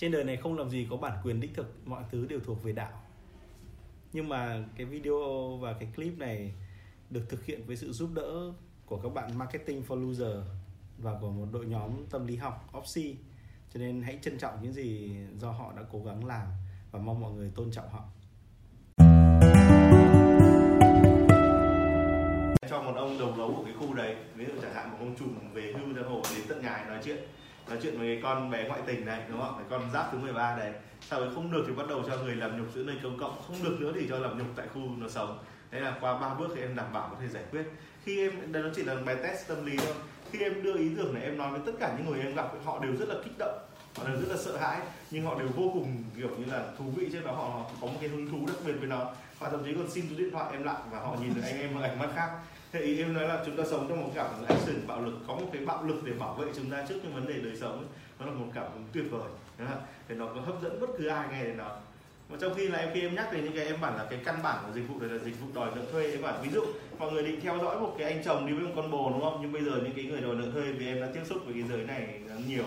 trên đời này không làm gì có bản quyền đích thực, mọi thứ đều thuộc về đạo. Nhưng mà cái video và cái clip này được thực hiện với sự giúp đỡ của các bạn marketing for loser và của một đội nhóm tâm lý học Opsi cho nên hãy trân trọng những gì do họ đã cố gắng làm và mong mọi người tôn trọng họ. Cho một ông đầu gấu của cái khu đấy, ví dụ chẳng hạn một ông trùm về hưu ra hồ đến tận nhà nói chuyện nói chuyện với cái con bé ngoại tình này đúng không cái con giáp thứ 13 này sau đấy không được thì bắt đầu cho người làm nhục giữa nơi công cộng. Không được nữa thì cho làm nhục tại khu nó sống. Đấy là qua ba bước thì em đảm bảo có thể giải quyết. Khi em đây nó chỉ là bài test tâm lý thôi. Khi em đưa ý tưởng này em nói với tất cả những người em gặp họ đều rất là kích động. Họ đều rất là sợ hãi. Nhưng họ đều vô cùng kiểu như là thú vị chứ đó. Họ, có một cái hứng thú đặc biệt với nó. Họ thậm chí còn xin số điện thoại em lại và họ nhìn được anh em bằng ánh mắt khác thế ý em nói là chúng ta sống trong một cảm hứng action bạo lực, có một cái bạo lực để bảo vệ chúng ta trước những vấn đề đời sống ấy. nó là một cảm hứng tuyệt vời để nó có hấp dẫn bất cứ ai nghe đến nó. Mà trong khi là em, khi em nhắc đến những cái em bảo là cái căn bản của dịch vụ này là dịch vụ đòi nợ thuê em bảo ví dụ mọi người định theo dõi một cái anh chồng đi với một con bồ, đúng không? Nhưng bây giờ những cái người đòi nợ thuê vì em đã tiếp xúc với cái giới này nhiều.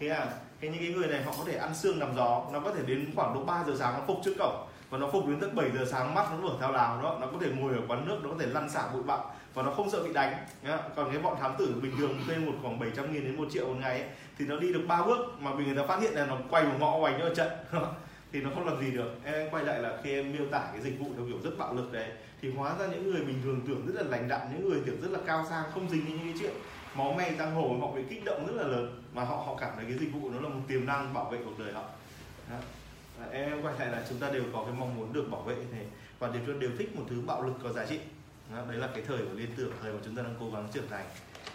Thế là cái những cái người này họ có thể ăn xương nằm gió, nó có thể đến khoảng độ 3 giờ sáng nó phục trước cổng và nó phục đến tận 7 giờ sáng mắt nó mở theo lào đó. Nó có thể ngồi ở quán nước nó có thể lăn xả bụi bặm. Và nó không sợ bị đánh nhá. còn cái bọn thám tử bình thường thuê một khoảng 700 nghìn đến một triệu một ngày ấy, thì nó đi được ba bước mà vì người ta phát hiện là nó quay một ngõ quanh ở trận. Thì nó không làm gì được. Em quay lại là khi em miêu tả cái dịch vụ theo kiểu rất bạo lực đấy thì hóa ra những người bình thường tưởng rất là lành đặn những người tưởng rất là cao sang không dính đến những cái chuyện máu me giang hồ họ bị kích động rất là lớn. Mà họ họ cảm thấy cái dịch vụ nó là một tiềm năng bảo vệ cuộc đời họ. Đó em quay lại là chúng ta đều có cái mong muốn được bảo vệ thế và đều đều thích một thứ bạo lực có giá trị. Đó, đấy là cái thời của liên tưởng thời mà chúng ta đang cố gắng trưởng thành.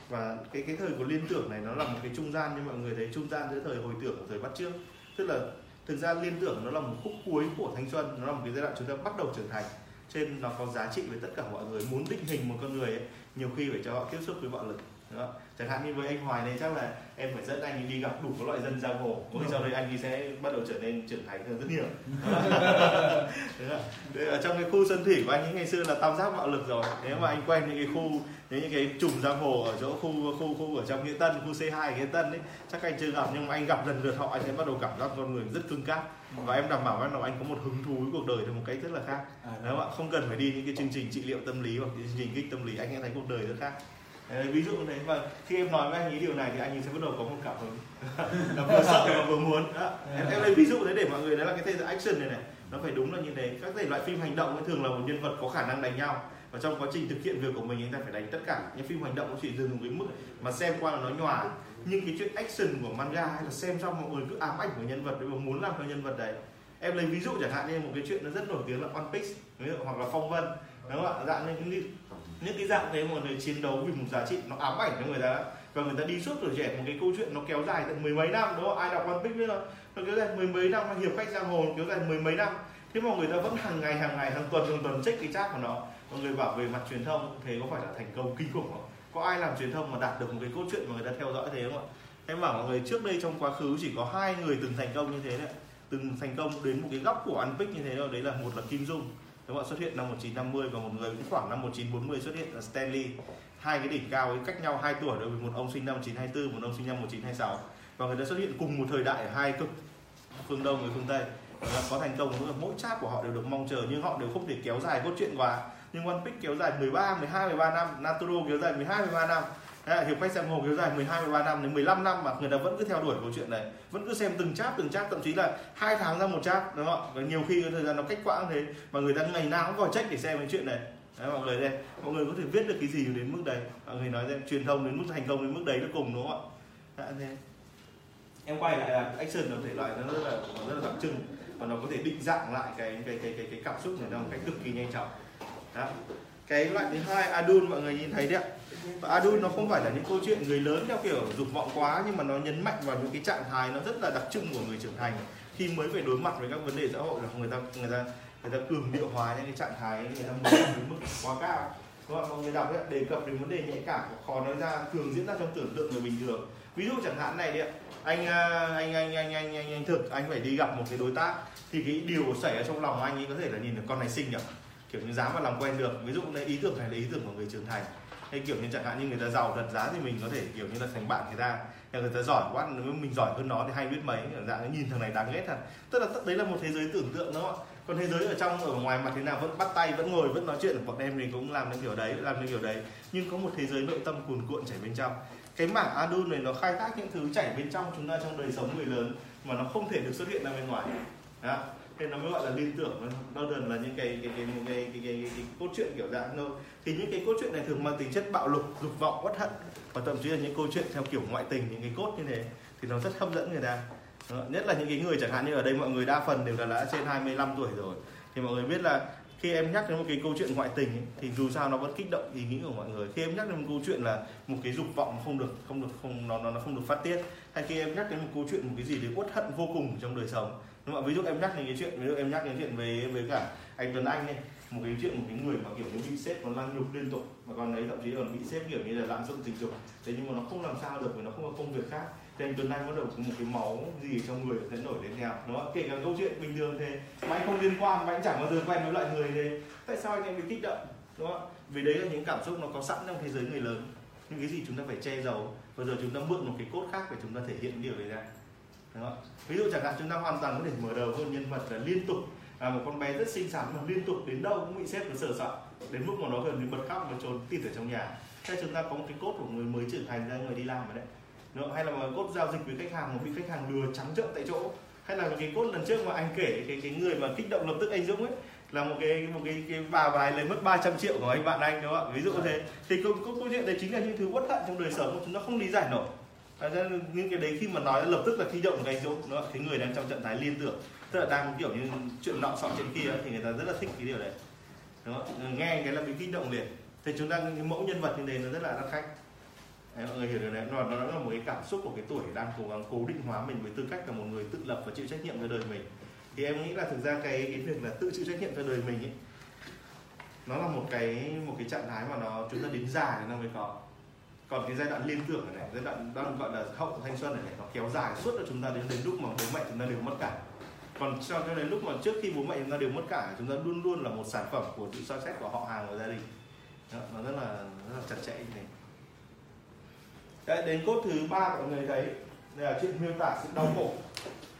Và cái cái thời của liên tưởng này nó là một cái trung gian như mọi người thấy trung gian giữa thời hồi tưởng và thời bắt trước. Tức là thực ra liên tưởng nó là một khúc cuối của thanh xuân nó là một cái giai đoạn chúng ta bắt đầu trưởng thành. Trên nó có giá trị với tất cả mọi người muốn định hình một con người ấy nhiều khi phải cho họ tiếp xúc với bạo lực đó. chẳng hạn như với anh Hoài này chắc là em phải dẫn anh đi gặp đủ các loại dân giang hồ. Có sau đấy anh ấy sẽ bắt đầu trở nên trưởng thành hơn rất nhiều. Ở trong cái khu xuân thủy của anh ấy ngày xưa là tam giác bạo lực rồi. Nếu mà anh quen những cái khu những cái chùm giang hồ ở chỗ khu khu khu ở trong nghĩa tân khu c 2 nghĩa tân ấy chắc anh chưa gặp nhưng mà anh gặp lần lượt họ anh sẽ bắt đầu cảm giác con người rất cứng cáp. Và em đảm bảo với anh có một hứng thú với cuộc đời theo một cách rất là khác. Nếu bạn không cần phải đi những cái chương trình trị liệu tâm lý hoặc chương trình kích tâm lý anh sẽ thấy cuộc đời rất khác ví dụ đấy và khi em nói với anh ấy điều này thì anh ấy sẽ bắt đầu có một cảm hứng. Là vừa sợ và vừa muốn. Đó. em, em lấy ví dụ đấy để mọi người đấy là cái thể loại action này này. Nó phải đúng là như thế. Các thể loại phim hành động ấy thường là một nhân vật có khả năng đánh nhau. Và trong quá trình thực hiện việc của mình anh ta phải đánh tất cả những phim hành động nó chỉ dừng một cái mức mà xem qua là nó nhòa. Nhưng cái chuyện action của manga hay là xem xong mọi người cứ ám ảnh của nhân vật và muốn làm theo nhân vật đấy. Em lấy ví dụ chẳng hạn như một cái chuyện nó rất nổi tiếng là One Piece hoặc là Phong Vân đúng không ạ? Dạng như những những cái dạng thế một người chiến đấu vì một giá trị nó ám ảnh cho người ta. Và người ta đi suốt tuổi trẻ một cái câu chuyện nó kéo dài tận mười mấy năm, đúng không? Ai đọc One Piece biết không? Nó kéo dài mười mấy năm hiệp khách giang hồ kéo dài mười mấy năm. Thế mà người ta vẫn hàng ngày hàng ngày, hàng tuần hàng tuần check cái chat của nó. Mọi người bảo về mặt truyền thông, thế có phải là thành công kinh khủng không? Có ai làm truyền thông mà đạt được một cái câu chuyện mà người ta theo dõi thế không ạ? Em bảo mọi người, trước đây trong quá khứ chỉ có hai người từng thành công như thế đấy từng thành công đến một cái góc của One Piece như thế đâu đấy là một là Kim Dung đúng không xuất hiện năm 1950 và một người cũng khoảng năm 1940 xuất hiện là Stanley. Hai cái đỉnh cao ấy cách nhau 2 tuổi đối với một ông sinh năm 1924 một ông sinh năm 1926 và người ta xuất hiện cùng một thời đại ở hai cực, phương đông và phương tây. Và có thành công, mỗi chap của họ đều được mong chờ, nhưng họ đều không thể kéo dài cốt truyện quá. Nhưng One Piece kéo dài 13 12 13 năm, Naruto kéo dài 12 13 năm. Đấy, hiệp khách giang hồ kéo dài 12 13 năm đến 15 năm mà người ta vẫn cứ theo đuổi câu chuyện này. Vẫn cứ xem từng chat từng chat thậm chí là hai tháng ra một chat đúng không và nhiều khi cái thời gian nó cách quãng thế mà người ta ngày nào cũng vào check để xem cái chuyện này. Đấy, mọi người đây. Mọi người có thể viết được cái gì đến mức đấy? Mọi người nói xem truyền thông đến mức thành công đến mức đấy nó cùng đúng không ạ? Thế. Em quay lại là action nó thể loại nó rất là nó rất là đặc trưng và nó có thể định dạng lại cái cái cái cái, cái cảm xúc này một cách cực kỳ nhanh chóng. Đó cái loại thứ hai adun mọi người nhìn thấy đấy ạ. Và adun nó không phải là những câu chuyện người lớn theo kiểu dục vọng quá, nhưng mà nó nhấn mạnh vào những cái trạng thái nó rất là đặc trưng của người trưởng thành. Khi mới phải đối mặt với các vấn đề xã hội là người ta người ta người ta cường điệu hóa những cái trạng thái người ta muốn đến mức quá cao. Các bạn mọi người đọc đấy đề cập đến vấn đề nhạy cảm, khó nói ra, thường diễn ra trong tưởng tượng người bình thường. Ví dụ chẳng hạn này đi ạ, anh à, anh anh anh anh anh anh thực, anh phải đi gặp một cái đối tác, thì cái điều xảy ra trong lòng anh ấy có thể là nhìn được con này xinh nhỉ? Kiểu như dám và làm quen được. Ví dụ đây ý tưởng này là ý tưởng của người trưởng thành. Hay kiểu như chẳng hạn như người ta giàu thật giá thì mình có thể kiểu như là thành bạn người ta. Hay người ta giỏi quá, nếu mình giỏi hơn nó thì hay biết mấy. Dạng nhìn thằng này đáng ghét thật. Tức là đấy là một thế giới tưởng tượng, đúng không ạ? Còn thế giới ở trong, ở ngoài mặt thế nào vẫn bắt tay, vẫn ngồi, vẫn nói chuyện bọn em mình cũng làm những kiểu đấy, làm những kiểu đấy. Nhưng có một thế giới nội tâm cuồn cuộn chảy bên trong. Cái mảng adun này nó khai thác những thứ chảy bên trong chúng ta trong đời sống người lớn mà nó không thể được xuất hiện ra bên ngoài. Đó thế nó mới gọi là liên tưởng nó đơn là những cái cái cái cái cái, cái, cái, cái, cái cốt truyện kiểu dạng thôi. Thì những cái cốt truyện này thường mang tính chất bạo lực dục vọng uất hận và thậm chí là những câu chuyện theo kiểu ngoại tình những cái cốt như thế thì nó rất hấp dẫn người ta. Nhất là những cái người chẳng hạn như ở đây mọi người đa phần đều là đã trên 25 tuổi rồi. Thì mọi người biết là khi em nhắc đến một cái câu chuyện ngoại tình ấy, thì dù sao nó vẫn kích động ý nghĩ của mọi người. Khi em nhắc đến một câu chuyện là một cái dục vọng không được không được không nó nó không được phát tiết hay khi em nhắc đến một câu chuyện một cái gì đấy uất hận vô cùng trong đời sống nhưng mà ví dụ em nhắc đến cái chuyện ví dụ em nhắc đến chuyện về với cả anh Tuấn Anh này một cái chuyện, một cái người mà kiểu như bị sếp còn lăng nhục liên tục, mà còn ấy thậm chí còn bị sếp kiểu như là lạm dụng tình dục. Thế nhưng mà nó không làm sao được vì nó không có công việc khác. Thì anh Tuấn Anh bắt đầu có một cái máu gì trong người sẽ nổi lên theo nó kể cả câu chuyện bình thường thế mà anh không liên quan mà anh chẳng bao giờ quen với loại người thế. Tại sao anh lại bị kích động, đúng không vì đấy là những cảm xúc nó có sẵn trong thế giới người lớn. Những cái gì chúng ta phải che giấu, và giờ chúng ta mượn một cái cốt khác để chúng ta thể hiện điều đấy ra đúng không? ví dụ chẳng hạn chúng ta hoàn toàn có thể mở đầu hơn nhân vật là liên tục. Là một con bé rất xinh xắn mà liên tục đến đâu cũng bị xếp nó sợ sợ đến mức mà nó gần như bật khóc và trốn tịt ở trong nhà. Thế chúng ta có một cái cốt của người mới trưởng thành ra người đi làm ở đấy. Đúng không? hay là một cốt giao dịch với khách hàng mà bị khách hàng lừa trắng trợn tại chỗ. Hay là một cái cốt lần trước mà anh kể cái cái người mà kích động lập tức anh Dũng ấy là một cái một cái cái bà bài lấy mất 300 triệu của anh bạn anh đúng không ạ? Ví dụ như thế. Thì câu, câu, chuyện đấy chính là những thứ bất hạnh trong đời sống mà chúng ta không lý giải nổi à, những cái đấy khi mà nói lập tức là khi động cái anh nó cái người đang trong trạng thái liên tưởng. Tức là đang kiểu như chuyện nọ sọ chuyện kia thì người ta rất là thích cái điều đấy. Đúng không? Ừ, nghe cái là bị kích động liền. Thì chúng ta cái mẫu nhân vật như thế nó rất là đắt khách. Đấy, mọi người hiểu được đấy. Nó, nó là một cái cảm xúc của cái tuổi đang cố gắng cố định hóa mình với tư cách là một người tự lập và chịu trách nhiệm cho đời mình. Thì em nghĩ là thực ra cái cái việc là tự chịu trách nhiệm cho đời mình ấy nó là một cái một cái trạng thái mà nó chúng ta đến già thì nó mới có còn cái giai đoạn liên tưởng này giai đoạn đang gọi là hậu thanh xuân này, này nó kéo dài suốt là chúng ta đến đến lúc mà bố mẹ chúng ta đều mất cả. Còn cho đến lúc mà trước khi bố mẹ chúng ta đều mất cả chúng ta luôn luôn là một sản phẩm của sự soi xét của họ hàng của gia đình. Đó, nó rất là rất là chặt chẽ như thế. Đấy, đến cốt thứ ba mọi người thấy đây là chuyện miêu tả sự đau khổ.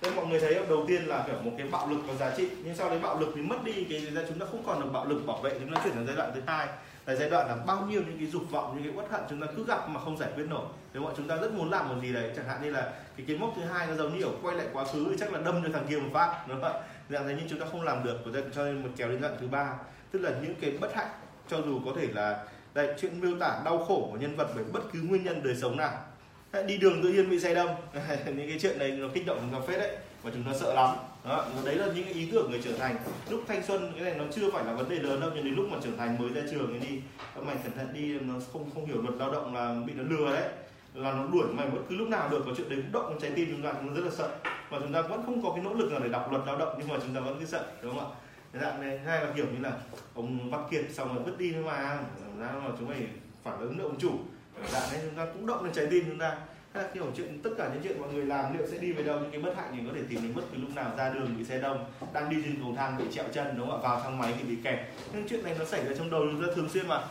Thế mọi người thấy đầu tiên là kiểu một cái bạo lực có giá trị nhưng sau đấy bạo lực thì mất đi cái chúng ta không còn được bạo lực bảo vệ chúng ta chuyển sang giai đoạn thứ hai là giai đoạn là bao nhiêu những cái dục vọng, những cái uất hận chúng ta cứ gặp mà không giải quyết nổi. Nếu mà chúng ta rất muốn làm một gì đấy, chẳng hạn như là cái cái mốc thứ hai nó giống như ở quay lại quá khứ thì chắc là đâm cho thằng kia một phát, đúng không ạ? Dạng thế nhưng chúng ta không làm được cho nên một kéo đến đoạn thứ ba. Tức là những cái bất hạnh, cho dù có thể là đây chuyện miêu tả đau khổ của nhân vật bởi bất cứ nguyên nhân đời sống nào. Đi đường tự nhiên bị xe đâm. Những cái chuyện này nó kích động nó phết đấy và chúng ta sợ lắm. Đó đấy là những cái ý tưởng người trưởng thành. Lúc thanh xuân, cái này nó chưa phải là vấn đề lớn đâu, nhưng đến lúc mà trưởng thành mới ra trường thì đi, các mày cẩn thận đi, nó không không hiểu luật lao động là bị nó lừa đấy. Là nó đuổi mày bất cứ lúc nào được, có chuyện đấy cũng động trái tim chúng ta cũng rất là sợ. Và chúng ta vẫn không có cái nỗ lực nào để đọc luật lao động, nhưng mà chúng ta vẫn cứ sợ, đúng không ạ? Cái dạng này hai là kiểu như là ông văn kiệt xong rồi vứt đi thôi mà ra mà chúng mày phản ứng được ông chủ. Dạng này chúng ta cũng động lên trái tim chúng ta hay là kiểu chuyện tất cả những chuyện mọi người làm liệu sẽ đi về đâu? Những cái bất hạnh thì có thể tìm đến bất cứ lúc nào ra đường bị xe đông đang đi trên cầu thang bị trẹo chân đúng không ạ? Vào thang máy thì bị kẹt. Nhưng chuyện này nó xảy ra trong đầu chúng ta thường xuyên mà.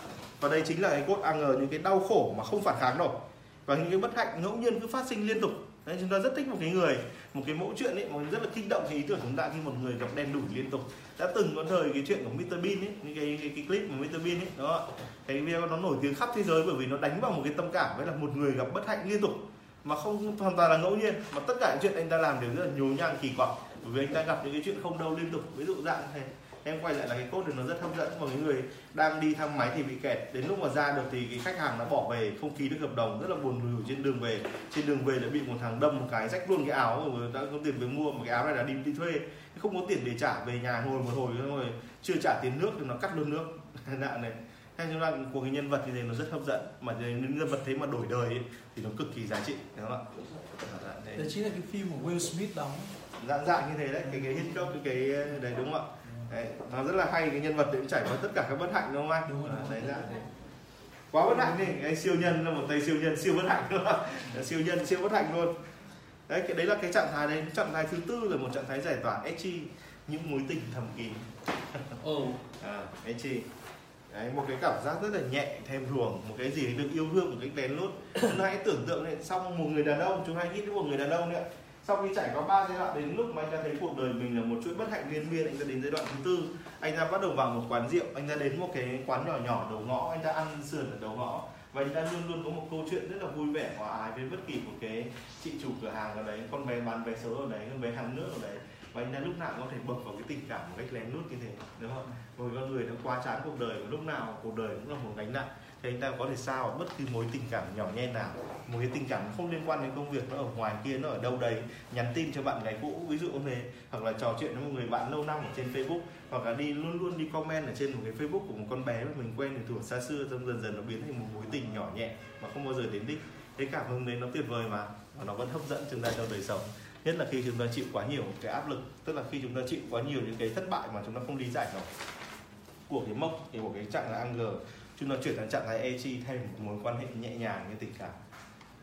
Và đây chính là cái cốt ang những cái đau khổ mà không phản kháng nổi. Và những cái bất hạnh ngẫu nhiên cứ phát sinh liên tục. Đấy, chúng ta rất thích một cái người một cái mẫu chuyện ấy mà rất là kích động cái ý tưởng chúng ta khi một người gặp đen đủi liên tục. Đã từng có thời cái chuyện của Mr Bean ấy những cái, cái, cái clip của Mr Bean ấy đó. Cái video nó nổi tiếng khắp thế giới bởi vì nó đánh vào một cái tâm cảm với là một người gặp bất hạnh liên tục. Mà không hoàn toàn là ngẫu nhiên mà tất cả những chuyện anh ta làm đều rất là nhố nhang kỳ quặc. Bởi vì anh ta gặp những cái chuyện không đâu liên tục. Ví dụ dạng thế em quay lại là cái cốt thì nó rất hấp dẫn. Một cái người đang đi thang máy thì bị kẹt. Đến lúc mà ra được thì cái khách hàng đã bỏ về không ký được hợp đồng rất là buồn rùi trên đường về. Trên đường về đã bị một thằng đâm một cái rách luôn cái áo. Rồi đã có tiền về mua một cái áo này là đi đi thuê. Không có tiền để trả về nhà ngồi một hồi rồi chưa trả tiền nước thì nó cắt luôn nước. Nạn này. Hay chúng ta của cái nhân vật như thế nó rất hấp dẫn. Mà những nhân vật thế mà đổi đời ấy, thì nó cực kỳ giá trị. Đúng không ạ? Đấy chính là cái phim của Will Smith đóng. Dạng dạng như thế đấy cái cái Hitchcock cái cái đấy đúng không ạ đấy, nó rất là hay cái nhân vật đến trải qua tất cả các bất hạnh đúng không anh? Đúng rồi, đấy đấy quá bất hạnh đi anh siêu nhân là một tay siêu nhân siêu bất hạnh luôn. Siêu nhân siêu bất hạnh luôn. Đấy cái đấy là cái trạng thái đấy. Trạng thái thứ tư là một trạng thái giải tỏa etchi những mối tình thầm kín. Oh. à, etchi Đấy, một cái cảm giác rất là nhẹ thèm thuồng một cái gì được yêu thương một cách lén lút chúng ta hãy tưởng tượng này xong một người đàn ông chúng ta hãy nghĩ đến một người đàn ông nữa sau khi trải qua ba giai đoạn đến lúc mà anh ta thấy cuộc đời mình là một chuỗi bất hạnh liên miên, anh ta đến giai đoạn thứ tư. Anh ta bắt đầu vào một quán rượu, anh ta đến một cái quán nhỏ nhỏ đầu ngõ, anh ta ăn sườn ở đầu ngõ. Và anh ta luôn luôn có một câu chuyện rất là vui vẻ, hòa ái với bất kỳ một cái chị chủ cửa hàng ở đấy, con bé bán vé số ở đấy, con bé hàng nước ở đấy. Và anh ta lúc nào cũng có thể bộc vào cái tình cảm một cách lén lút như thế, đúng không? Một con người đã quá chán cuộc đời, và lúc nào cuộc đời cũng là một gánh nặng thì anh ta có thể sao ở bất cứ mối tình cảm nhỏ nhen nào một cái tình cảm không liên quan đến công việc, nó ở ngoài kia, nó ở đâu đấy, nhắn tin cho bạn gái cũ, ví dụ như thế, hoặc là trò chuyện với một người bạn lâu năm ở trên facebook, hoặc là đi, luôn luôn đi comment ở trên một cái facebook của một con bé mà mình quen từ thuở xa xưa, xong dần dần nó biến thành một mối tình nhỏ nhẹ mà không bao giờ đến đích. Cái cảm hứng đấy, nó tuyệt vời mà, và nó vẫn hấp dẫn chúng ta trong đời sống. Nhất là khi chúng ta chịu quá nhiều cái áp lực, tức là khi chúng ta chịu quá nhiều những cái thất bại mà chúng ta không lý giải nổi của cái mốc thì của cái trạng là anger chúng ta chuyển sang trạng thái EG thay một mối quan hệ nhẹ nhàng như tình cảm.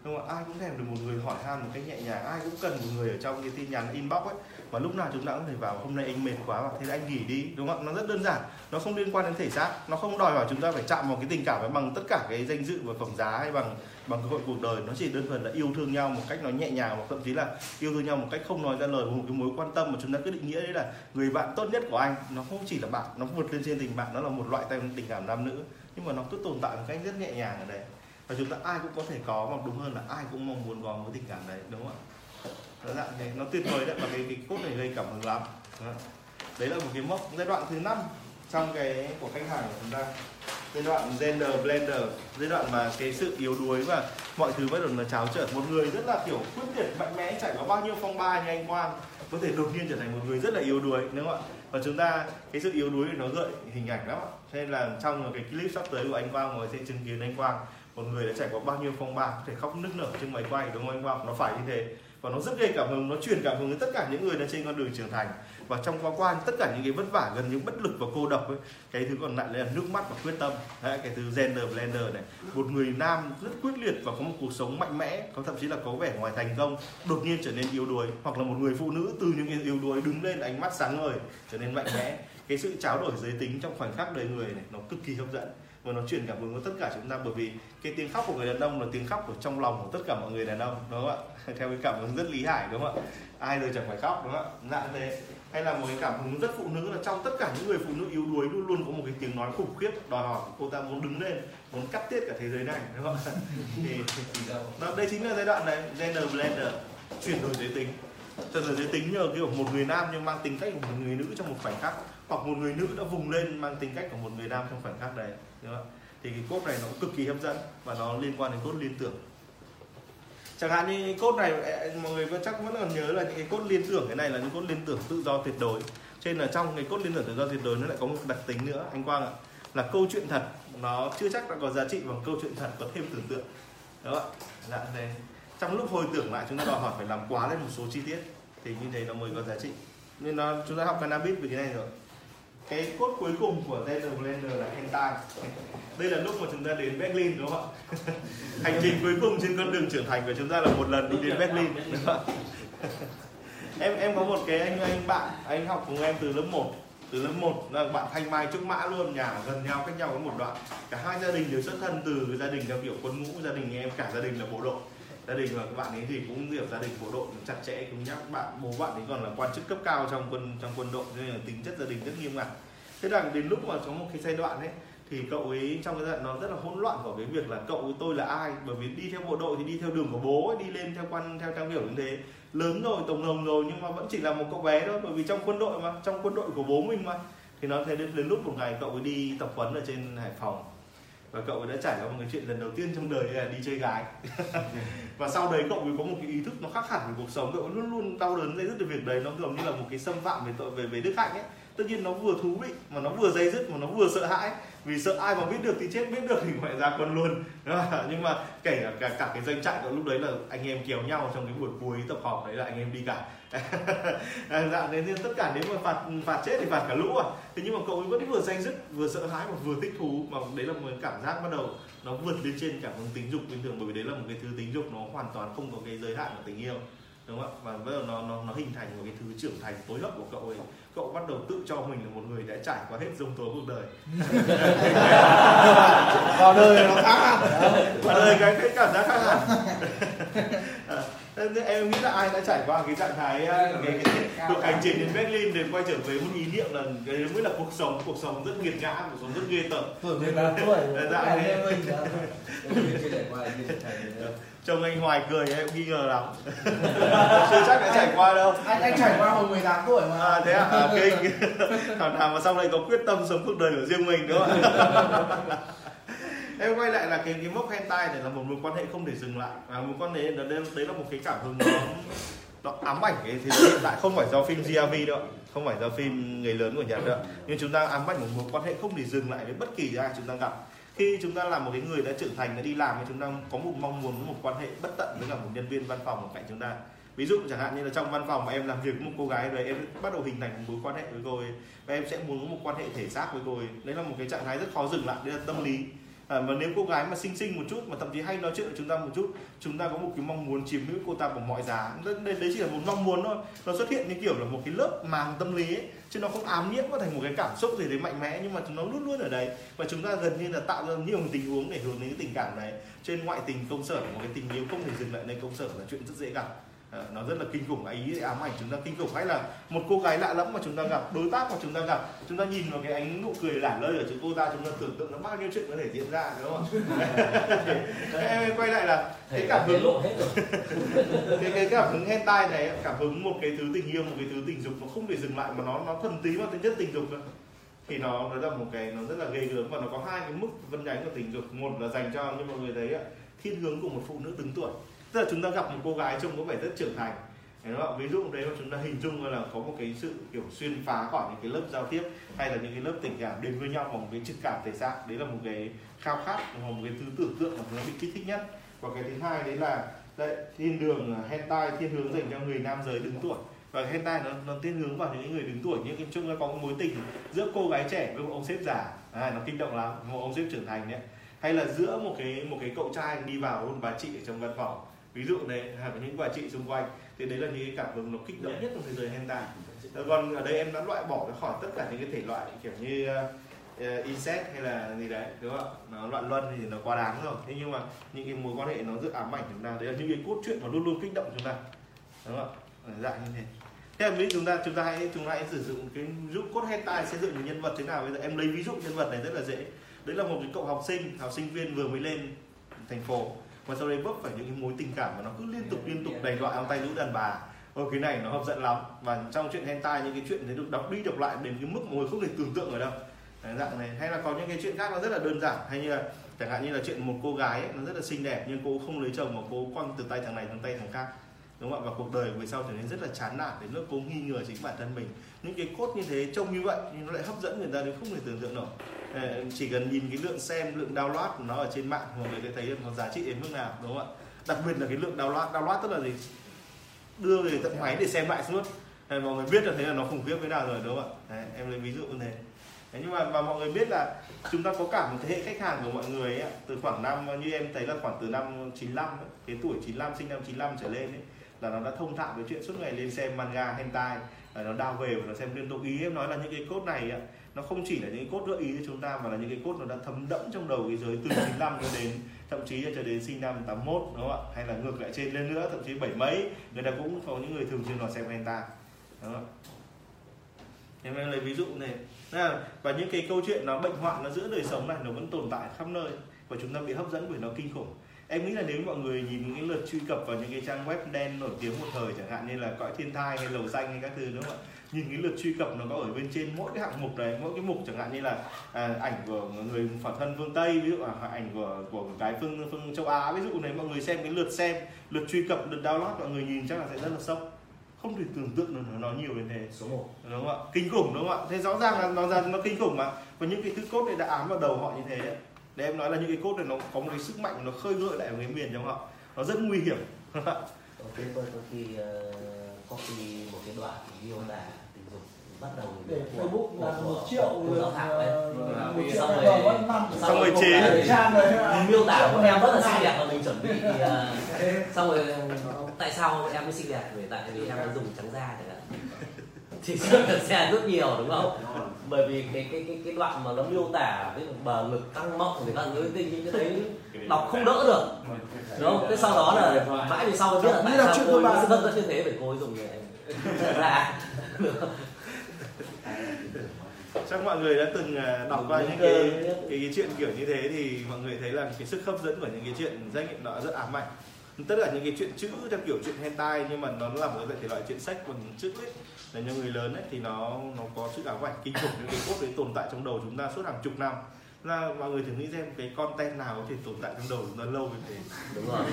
Đúng không? ai cũng thèm được một người hỏi han một cách nhẹ nhàng. Ai cũng cần một người ở trong cái tin nhắn inbox ấy. Mà lúc nào chúng ta cũng phải vào hôm nay anh mệt quá và thế anh nghỉ đi. Đúng không nó rất đơn giản. Nó không liên quan đến thể xác. Nó không đòi hỏi chúng ta phải chạm vào cái tình cảm bằng tất cả cái danh dự và phẩm giá hay bằng bằng cơ hội cuộc đời. Nó chỉ đơn thuần là yêu thương nhau một cách nó nhẹ nhàng, hoặc thậm chí là yêu thương nhau một cách không nói ra lời, một cái mối quan tâm mà chúng ta cứ định nghĩa đấy là người bạn tốt nhất của anh. Nó không chỉ là bạn, nó vượt lên trên tình bạn. Nó là một loại tình cảm nam nữ nhưng mà nó cứ tồn tại một cách rất nhẹ nhàng ở đây. Và chúng ta ai cũng có thể có hoặc đúng hơn là ai cũng mong muốn có một tình cảm đấy đúng không ạ? Đó thế nó tuyệt vời đấy và cái, cái cốt này gây cảm hứng lắm. Đấy là một cái mốc giai đoạn thứ năm trong cái của khách hàng của chúng ta. Giai đoạn gender blender giai đoạn mà cái sự yếu đuối và mọi thứ bắt đầu là cháo trở. Một người rất là kiểu quyết liệt mạnh mẽ trải qua bao nhiêu phong ba như anh Quang có thể đột nhiên trở thành một người rất là yếu đuối đúng không ạ? Và chúng ta cái sự yếu đuối nó gợi hình ảnh lắm ạ nên là trong cái clip sắp tới của anh Quang ngồi sẽ chứng kiến anh Quang một người đã trải qua bao nhiêu phong ba có thể khóc nức nở trên máy quay đúng không anh Quang? Nó phải như thế. Và nó rất gây cảm hứng nó truyền cảm hứng đến tất cả những người đang trên con đường trưởng thành. Và trong quá quan tất cả những cái vất vả gần như bất lực và cô độc ấy cái thứ còn lại là nước mắt và quyết tâm. Đấy, cái thứ gender blender này. Một người nam rất quyết liệt và có một cuộc sống mạnh mẽ có thậm chí là có vẻ ngoài thành công đột nhiên trở nên yếu đuối. Hoặc là một người phụ nữ từ những cái yếu đuối đứng lên ánh mắt sáng ngời trở nên mạnh mẽ cái sự tráo đổi giới tính trong khoảnh khắc đời người này nó cực kỳ hấp dẫn. Và nó truyền cảm hứng với tất cả chúng ta bởi vì cái tiếng khóc của người đàn ông là tiếng khóc của trong lòng của tất cả mọi người đàn ông đúng không ạ? Theo cái cảm hứng rất lý hải đúng không ạ? Ai rồi chẳng phải khóc đúng không ạ? Dạng thế. Hay là một cái cảm hứng rất phụ nữ là trong tất cả những người phụ nữ yếu đuối luôn luôn có một cái tiếng nói khủng khiếp đòi hỏi cô ta muốn đứng lên muốn cắt tiết cả thế giới này đúng không thì đó, đây chính là giai đoạn này gender blender chuyển đổi giới tính. Chuyển đổi giới tính nhờ kiểu một người nam nhưng mang tính cách của một người nữ trong một khoảnh khắc hoặc một người nữ đã vùng lên mang tính cách của một người nam trong khoảnh khắc đấy, đúng không? thì cái cốt này nó cực kỳ hấp dẫn và nó liên quan đến cốt liên tưởng. Chẳng hạn như cốt này mọi người vẫn chắc vẫn còn nhớ là những cái cốt liên tưởng, cái này là những cốt liên tưởng tự do tuyệt đối. Trên là trong cái cốt liên tưởng tự do tuyệt đối nó lại có một đặc tính nữa, anh quang ạ, là câu chuyện thật. Nó chưa chắc đã có giá trị bằng câu chuyện thật, có thêm tưởng tượng. Đó dạ thế trong lúc hồi tưởng lại, chúng ta đòi hỏi phải làm quá lên một số chi tiết. Thì như thế nó mới có giá trị. Nên nó, chúng ta học cannabis về cái này rồi cái cốt cuối cùng của Taylor Blender là hentai. Đây là lúc mà chúng ta đến Berlin, đúng không ạ? Hành trình cuối cùng trên con đường trưởng thành của chúng ta là một lần đi đến Berlin, đúng không? em em có một cái anh anh bạn, anh học cùng em từ lớp 1 từ lớp 1 là bạn thanh mai trúc mã luôn, nhà gần nhau, cách nhau có một đoạn. Cả hai gia đình đều xuất thân từ gia đình theo kiểu quân ngũ, gia đình em, cả gia đình là bộ đội gia đình và các bạn ấy thì cũng hiểu gia đình bộ đội chặt chẽ cũng nhắc. Bạn bố bạn ấy còn là quan chức cấp cao trong quân trong quân đội nên là tính chất gia đình rất nghiêm ngặt. Thế rằng đến lúc mà có một cái giai đoạn ấy thì cậu ấy trong cái giai đoạn nó rất là hỗn loạn của cái việc là cậu ấy tôi là ai? Bởi vì đi theo bộ đội thì đi theo đường của bố ấy, đi lên theo quan theo theo hiểu như thế. Lớn rồi tổng đồng rồi nhưng mà vẫn chỉ là một cậu bé thôi. Bởi vì trong quân đội mà trong quân đội của bố mình mà. Thì nó thế đến, đến lúc một ngày cậu ấy đi tập huấn ở trên hải phòng và cậu ấy đã trải qua một cái chuyện lần đầu tiên trong đời là đi chơi gái. Và sau đấy cậu ấy có một cái ý thức nó khác hẳn về cuộc sống. Cậu luôn luôn đau đớn, dây dứt về việc đấy. Nó giống như là một cái xâm phạm về tội, về về đức hạnh ấy. Tất nhiên nó vừa thú vị mà nó vừa dây dứt mà nó vừa sợ hãi vì sợ ai mà biết được thì chết biết được thì ngoại ra quân luôn. Nhưng mà kể cả, cả cả cái doanh trại đó lúc đấy là anh em kéo nhau trong cái buổi cuối tập họp đấy là anh em đi cả. Dạ, dạ nên tất cả nếu mà phạt phạt chết thì phạt cả lũ à. Thế nhưng mà cậu ấy vẫn vừa danh dứt vừa sợ hãi và vừa thích thú mà đấy là một cái cảm giác bắt đầu nó vượt lên trên cảm hứng tính dục bình thường bởi vì đấy là một cái thứ tính dục nó hoàn toàn không có cái giới hạn của tình yêu đúng không ạ? Và bây giờ nó nó nó hình thành một cái thứ trưởng thành tối hậu của cậu ấy. Cậu bắt đầu tự cho mình là một người đã trải qua hết dông tố cuộc đời. Vào đời nó khác vào đời cái cái cảm giác khác hẳn. À, em nghĩ là ai đã trải qua cái trạng thái cái, cái, cái cuộc hành trình đến Berlin để quay trở về một ý niệm là cái mới là cuộc sống cuộc sống rất nghiệt ngã cuộc sống rất ghê tởm. Tuổi 18 tuổi Dạ, này chồng anh hoài cười em nghi ngờ lắm. Chưa chắc đã trải qua đâu. Anh anh trải qua hồi 18 tuổi mà. À thế à, à kinh. Thằng nào mà sau này có quyết tâm sống cuộc đời của riêng mình đúng không ạ em quay lại là cái cái mốc hentai này là một mối quan hệ không thể dừng lại. Và mối quan hệ đó đấy, đấy là một cái cảm hứng nó nó ám ảnh cái thế giới hiện tại. Không phải do phim GRV đâu không phải do phim người lớn của Nhật đâu. Nhưng chúng ta ám ảnh một mối quan hệ không thể dừng lại với bất kỳ ai chúng ta gặp. Khi chúng ta là một cái người đã trưởng thành đã đi làm thì chúng ta có một mong muốn một quan hệ bất tận với cả một nhân viên văn phòng ở cạnh chúng ta. Ví dụ chẳng hạn như là trong văn phòng mà em làm việc với một cô gái đấy em bắt đầu hình thành một mối quan hệ với cô ấy và em sẽ muốn có một quan hệ thể xác với cô ấy. Đấy là một cái trạng thái rất khó dừng lại đây là tâm lý à, mà nếu cô gái mà xinh xinh một chút mà thậm chí hay nói chuyện với chúng ta một chút chúng ta có một cái mong muốn chiếm hữu cô ta bằng mọi giá. Đấy, đấy, chỉ là một mong muốn thôi. Nó xuất hiện như kiểu là một cái lớp màng tâm lý ấy chứ nó không ám nhiễm nó thành một cái cảm xúc gì đấy mạnh mẽ nhưng mà chúng nó luôn luôn ở đấy. Và chúng ta gần như là tạo ra nhiều tình huống để hướng đến cái tình cảm đấy. Trên ngoại tình công sở một cái tình yêu không thể dừng lại nơi công sở là chuyện rất dễ gặp nó rất là kinh khủng. Ý ám ảnh chúng ta kinh khủng hay là một cô gái lạ lẫm mà chúng ta gặp đối tác mà chúng ta gặp chúng ta nhìn vào cái ánh nụ cười lả lơi ở chỗ cô ta chúng ta tưởng tượng nó bao nhiêu chuyện có thể diễn ra đúng không? Em quay lại là cái cảm hứng. lộ hết rồi. Cái cái cảm hứng hentai này cảm hứng một cái thứ tình yêu một cái thứ tình dục nó không thể dừng lại mà nó nó thuần túy vào tính chất tình dục thôi thì nó nó là một cái nó rất là ghê gớm và nó có hai cái mức phân nhánh của tình dục. Một là dành cho như mọi người thấy ạ thiên hướng của một phụ nữ đứng tuổi tức là chúng ta gặp một cô gái trông có vẻ rất trưởng thành. Đúng không? ví dụ đấy mà chúng ta hình dung là có một cái sự kiểu xuyên phá khỏi những cái lớp giao tiếp hay là những cái lớp tình cảm đến với nhau bằng một cái trực cảm thể xác. Đấy là một cái khao khát hoặc một cái thứ tưởng tượng mà nó bị kích thích nhất. Và cái thứ hai đấy là đấy thiên đường à, hentai thiên hướng dành cho người nam giới đứng tuổi. Và hentai nó nó thiên hướng vào những người đứng tuổi. Nhưng cái chung nó có một mối tình giữa cô gái trẻ với một ông sếp già. À, nó kinh động lắm. Một ông sếp trưởng thành đấy. Hay là giữa một cái một cái cậu trai đi vào hôn bà chị ở trong văn phòng ví dụ này hay là những bà chị xung quanh thì đấy là những cái cảm hứng nó kích động nhất trong thế giới hentai. Ờ, còn ở đây em đã loại bỏ nó khỏi tất cả những cái thể loại kiểu như ờ, ờ, uh, incest hay là gì đấy đúng không ạ? Nó loạn luân thì nó quá đáng rồi. Thế nhưng mà những cái mối quan hệ nó rất ám ảnh chúng ta đấy là những cái cốt truyện mà luôn luôn kích động chúng ta đúng không ạ? Dạng như thế. Thế là ví chúng ta chúng ta hãy chúng ta hãy sử dụng cái giúp cốt hentai xây dựng một nhân vật thế nào bây giờ? Em lấy ví dụ nhân vật này rất là dễ. Đấy là một cái cậu học sinh học sinh viên vừa mới lên thành phố và sau đấy vấp phải những cái mối tình cảm mà nó cứ liên tục liên tục đầy đọa ông tay lũ đàn bà. Ồ, cái này nó hấp dẫn lắm. Và trong chuyện hentai những cái chuyện đấy được đọc đi đọc lại đến cái mức mà không thể tưởng tượng ở đâu. Đấy, dạng này. Hay là có những cái chuyện khác nó rất là đơn giản. Hay như là chẳng hạn như là chuyện một cô gái ấy, nó rất là xinh đẹp nhưng cô không lấy chồng mà cô quăng từ tay thằng này sang tay thằng khác đúng không ạ? Và cuộc đời về sau trở nên rất là chán nản đến lúc cô nghi ngờ chính bản thân mình. Những cái cốt như thế trông như vậy nhưng nó lại hấp dẫn người ta đến không thể tưởng tượng nổi. Ờ, chỉ cần nhìn cái lượng xem lượng download của nó ở trên mạng mọi người sẽ thấy được nó giá trị đến mức nào đúng không ạ? Đặc biệt là cái lượng download download tức là gì? Đưa về tận máy để xem lại suốt. Đấy, mọi người biết là thế là nó khủng khiếp thế nào rồi đúng không ạ? Đấy, em lấy ví dụ như thế. Đấy, nhưng mà và mọi người biết là chúng ta có cả một thế hệ khách hàng của mọi người ấy, từ khoảng năm như em thấy là khoảng từ năm 95 ấy, cái tuổi 95 sinh năm 95 trở lên ấy, là nó đã thông thạo với chuyện suốt ngày lên xem manga hentai là nó đào về và nó xem liên tục. Ý em nói là những cái cốt này ạ, nó không chỉ là những cái cốt gợi ý cho chúng ta mà là những cái cốt nó đã thấm đẫm trong đầu cái giới từ 95 cho đến thậm chí là cho đến sinh năm 81 đúng không ạ? Hay là ngược lại trên lên nữa thậm chí bảy mấy người ta cũng có những người thường xuyên vào xem hentai đúng không ạ? Em lấy ví dụ này. Là, và những cái câu chuyện nó bệnh hoạn nó giữa đời sống này nó vẫn tồn tại khắp nơi và chúng ta bị hấp dẫn bởi nó kinh khủng em nghĩ là nếu mọi người nhìn những cái lượt truy cập vào những cái trang web đen nổi tiếng một thời chẳng hạn như là cõi thiên thai hay lầu xanh hay các thứ đúng không ạ? Nhìn cái lượt truy cập nó có ở bên trên mỗi cái hạng mục đấy mỗi cái mục chẳng hạn như là à, ảnh của người phản thân phương tây ví dụ là ảnh của của cái phương phương châu á ví dụ này mọi người xem cái lượt xem lượt truy cập lượt download mọi người nhìn chắc là sẽ rất là sốc. Không thể tưởng tượng được nó nhiều đến thế. Số 1 đúng không ạ? Kinh khủng đúng không ạ? Thế rõ ràng là nó ra nó kinh khủng mà. Và những cái thứ cốt này đã ám vào đầu họ như thế. ấy. Để em nói là những cái cốt này nó có một cái sức mạnh nó khơi gợi lại ở cái miền trong họ nó rất nguy hiểm. Ok tôi có khi uh, có khi một cái đoạn miêu tả tình dục bắt đầu để Facebook là một triệu ấy ờ, Là một vì triệu khoản vẫn năm xong rồi chế. miêu tả của em rất là xinh đẹp và mình chuẩn bị thì, à, xong rồi tại sao em mới xinh đẹp? Vì tại vì em đã dùng trắng da chẳng hạn thì rất là xe rất nhiều đúng không? Bởi vì cái cái cái cái đoạn mà nó miêu tả cái bờ ngực căng mọng thì các thứ thì những cái đấy đọc không đỡ được. Đúng không? Thế sau đó là mãi về sau mới biết là tại sao cô cơ ấy bản. rất rất như thế bởi cô ấy dùng trắng da chắc mọi người đã từng à, đọc qua những cái, cái cái chuyện kiểu như thế thì mọi người thấy là cái sức hấp dẫn của những cái chuyện danh nghiệm nó rất ám ảnh. Tất cả những cái chuyện chữ theo kiểu chuyện hentai nhưng mà nó là một cái thể loại chuyện sách bằng chữ ấy là cho người lớn ấy thì nó nó có sức ám ảnh kinh khủng những cái cốt đấy tồn tại trong đầu chúng ta suốt hàng chục năm. Là mọi người thử nghĩ xem cái content nào có thể tồn tại trong đầu chúng ta lâu như thế. Đúng rồi.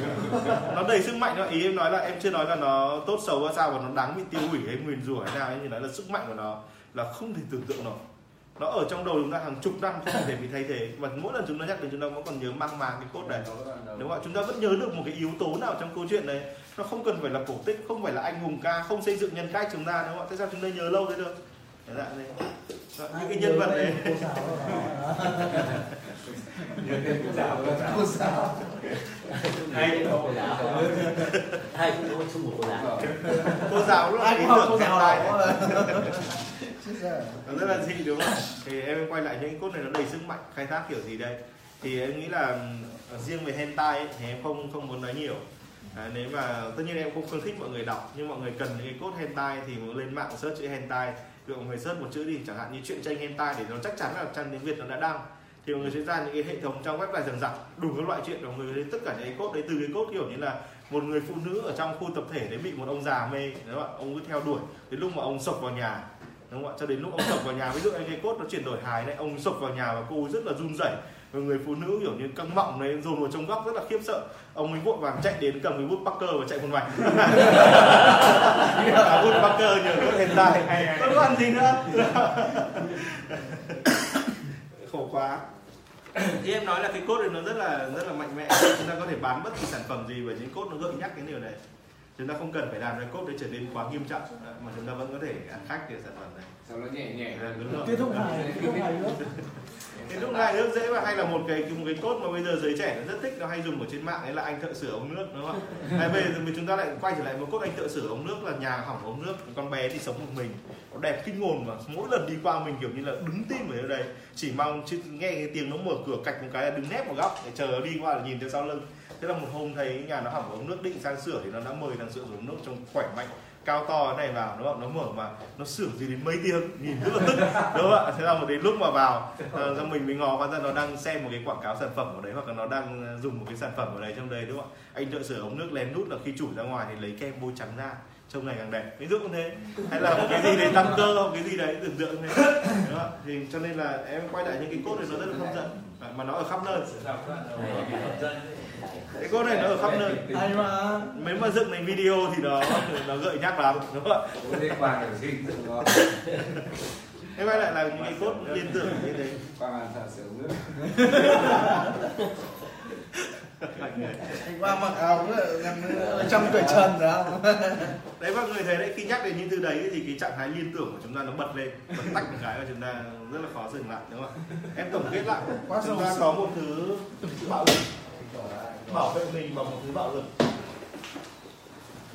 Nó đầy sức mạnh đó. Ý em nói là em chưa nói là nó tốt xấu hay sao và nó đáng bị tiêu hủy hay nguyền rủa hay nào em chỉ nói là sức mạnh của nó là không thể tưởng tượng nổi nó ở trong đầu chúng ta hàng chục năm không thể bị thay thế. Và mỗi lần chúng ta nhắc đến chúng ta vẫn còn nhớ mang màng cái cốt này. Đúng không ạ? Chúng ta vẫn nhớ được một cái yếu tố nào trong câu chuyện này nó không cần phải là cổ tích không phải là anh hùng ca không xây dựng nhân cách chúng ta đúng không ạ? Thế sao chúng ta nhớ lâu thế được? Là những cái nhân vật đấy cô giáo đó. Cô giáo nữa. cô hay cô giáo hay cũng có chung một cô giáo cô giáo lúc ai cũng cô giáo nó rất là dị đúng không thì em quay lại những cốt này nó đầy sức mạnh khai thác kiểu gì đây thì em nghĩ là à, riêng về hentai ấy, thì em không không muốn nói nhiều à, nếu mà tất nhiên em không khuyến khích mọi người đọc nhưng mọi người cần những cái cốt hentai thì muốn lên mạng search chữ hentai ví mọi người search một chữ đi chẳng hạn như chuyện tranh hentai thì nó chắc chắn là trang tiếng việt nó đã đăng thì mọi người sẽ ra những cái hệ thống trong web này rằng rằng đủ các loại chuyện và mọi người thấy tất cả những cái cốt đấy từ cái cốt kiểu như là một người phụ nữ ở trong khu tập thể đấy bị một ông già mê đúng không ạ? Ông cứ theo đuổi. Đến lúc mà ông sộc vào nhà đúng không ạ? Cho đến lúc ông sộc vào nhà ví dụ anh cái cốt nó chuyển đổi hài đấy ông sộc vào nhà và cô rất là run rẩy. Và người phụ nữ kiểu như căng mọng đấy dồn vào trong góc rất là khiếp sợ. Ông ấy vội vàng chạy đến cầm cái bút Parker và chạy một mạch bút Parker nhờ cốt hentai. Còn còn gì nữa quá thì em nói là cái cốt này nó rất là rất là mạnh mẽ. Chúng ta có thể bán bất kỳ sản phẩm gì bởi những cốt nó gợi nhắc cái điều này. Chúng ta không cần phải làm cái cốt đấy trở nên quá nghiêm trọng mà chúng ta vẫn có thể ăn khách cái sản phẩm này. Sau nó nhẹ nhẹ Là đúng rồi. kết thúc hài kết thúc hài nữa cái lúc này nước dễ và hay là một cái một cái cốt mà bây giờ giới trẻ nó rất thích, nó hay dùng ở trên mạng, đấy là anh thợ sửa ống nước, đúng không ạ? Hay bây giờ mình chúng ta lại quay trở lại một cốt anh thợ sửa ống nước là nhà hỏng ống nước, con bé thì sống một mình. Nó đẹp kinh hồn mà, mỗi lần đi qua mình kiểu như là đứng tim ở đây, chỉ mong chứ nghe cái tiếng nó mở cửa cạch một cái là đứng nép một góc, để chờ nó đi qua là nhìn theo sau lưng. Thế là một hôm thấy nhà nó hỏng ống nước, định sang sửa thì nó đã mời thằng sửa ống nước trông khỏe mạnh cao to thế này vào, đúng không? Nó mở mà, nó sửa gì đến mấy tiếng, nhìn rất là tức, đúng không ạ? Thế là một đến lúc mà vào ờ, ra mình mới ngó qua ra nó đang xem một cái quảng cáo sản phẩm ở đấy, hoặc là nó đang ờ, dùng một cái sản phẩm ở đấy trong đấy, đúng không ạ? Anh thợ sửa ống nước lén nút là khi chủ ra ngoài thì lấy kem bôi trắng ra, trông ngày càng đẹp. Ví dụ như thế. Hay là một cái gì đấy tăng cơ hoặc cái gì đấy, tưởng tượng như thế, đúng không thì cho nên là em quay lại những cái cốt này nó rất là hấp dẫn. Mà nó ở khắp nơi cái cốt này nó ở khắp nơi. hay mà nếu mà dựng thành video thì nó nó gợi nhắc lắm đúng không ạ? Đến sinh dựng ngon Thế quay lại là những cái cốt liên tưởng như thế. Bàn thợ sửa nước. Anh qua mặc áo ngăn trong tuổi trần đó. Đấy mọi người thấy đấy khi nhắc đến những thứ đấy thì cái trạng thái liên tưởng của chúng ta nó bật lên Bật tách một cái và chúng ta rất là khó dừng lại đúng không ạ? Em tổng kết lại. Quá Chúng ta có một thứ bạo lực Bảo vệ mình bằng một thứ bạo lực.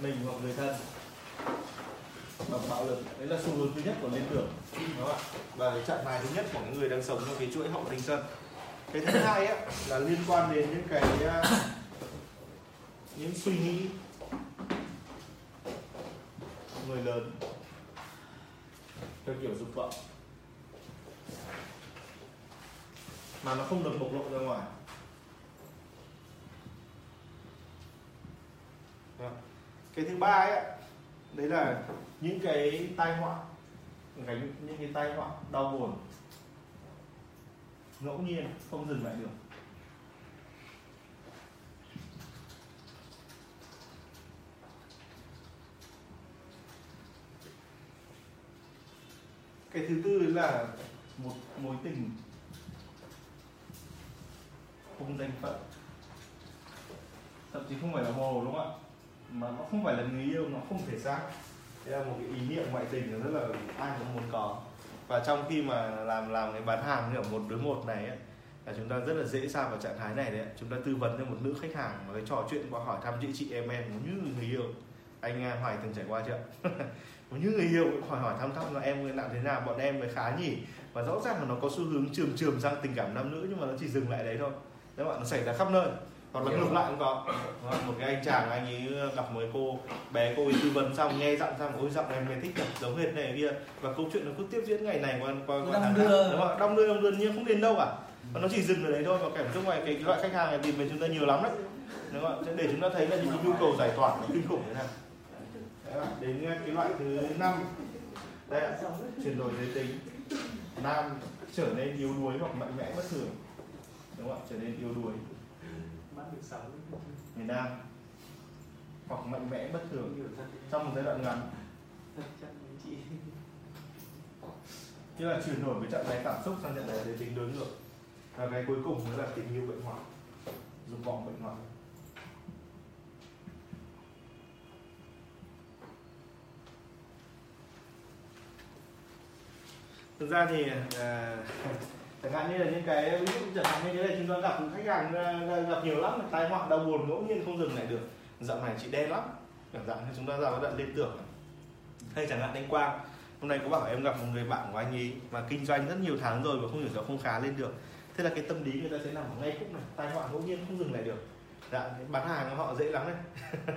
Mình hoặc người thân. Bằng bạo lực. Đấy là xu hướng thứ nhất của liên tưởng. Đúng không ạ? Và cái trạng thái thứ nhất của những người đang sống trong cái chuỗi hậu tinh sân cái thứ hai á, là liên quan đến những cái à, những suy nghĩ người lớn. Theo kiểu dục vọng. Mà nó không được bộc lộ ra ngoài. Vâng. cái thứ ba ấy, đấy là những cái tai họa gánh những cái tai họa đau buồn. Ngẫu nhiên, không dừng lại được. Cái thứ tư là một mối tình không danh phận. Thậm chí không phải là hồ, đúng không ạ? Mà nó không phải là người yêu nó không thể xác đây là một cái ý niệm ngoại tình rất là ai cũng muốn có. Và trong khi mà làm làm cái bán hàng như ở một đối một này ấy, là chúng ta rất là dễ sa vào trạng thái này đấy chúng ta tư vấn cho một nữ khách hàng và cái trò chuyện qua hỏi thăm chị chị em em giống như người yêu. Anh à, Hoài từng trải qua chưa? Cũng như người yêu cũng hỏi hỏi thăm thăm là em làm thế nào bọn em mới khá nhỉ? Và rõ ràng là nó có xu hướng trường trường sang tình cảm nam nữ nhưng mà nó chỉ dừng lại đấy thôi. Các bạn nó xảy ra khắp nơi hoặc là ngược lại cũng có. Không? một cái anh chàng anh ấy gặp cái cô bé cô ấy tư vấn xong nghe giọng xong ôi giọng em nghe thích thật giống hệt này kia. Và câu chuyện nó cứ tiếp diễn ngày này qua qua, qua tháng khác. đúng không đong đưa đong đưa nhưng không đến đâu cả. Và nó chỉ dừng ở đấy thôi và cảnh trong ngoài cái loại khách hàng này tìm về chúng ta nhiều lắm đấy. Đúng không ạ? để chúng ta thấy là những cái nhu cầu giải tỏa nó kinh khủng thế nào. Đấy đến cái loại thứ năm. Đây ạ chuyển đổi giới tính. Nam trở nên yếu đuối hoặc mạnh mẽ bất thường. Đúng không ạ? Trở nên yếu đuối người nam. Hoặc mạnh mẽ bất thường. Trong một giai đoạn ngắn. Như là chuyển đổi với trạng thái cảm xúc sang trạng thái giới tính đối ngược. Và cái cuối cùng nữa là tình yêu bệnh hoạn. Dục vọng bệnh hoạn. Thực ra thì à, chẳng hạn như là những cái ví dụ chẳng hạn như thế này chúng ta gặp khách hàng ờ, gặp nhiều lắm tai họa đau buồn ngẫu nhiên không dừng lại được. Dạo này chị đen lắm. Chẳng hạn như chúng ta ra đoạn liên tưởng. Hay chẳng hạn anh Quang hôm nay có bảo em gặp một người bạn của anh ấy mà kinh doanh rất nhiều tháng rồi và không hiểu sao không khá lên được. Thế là cái tâm lý người ta sẽ nằm ở ngay khúc này tai họa ngẫu nhiên không dừng lại được. Dạ, bán hàng họ dễ lắm đấy.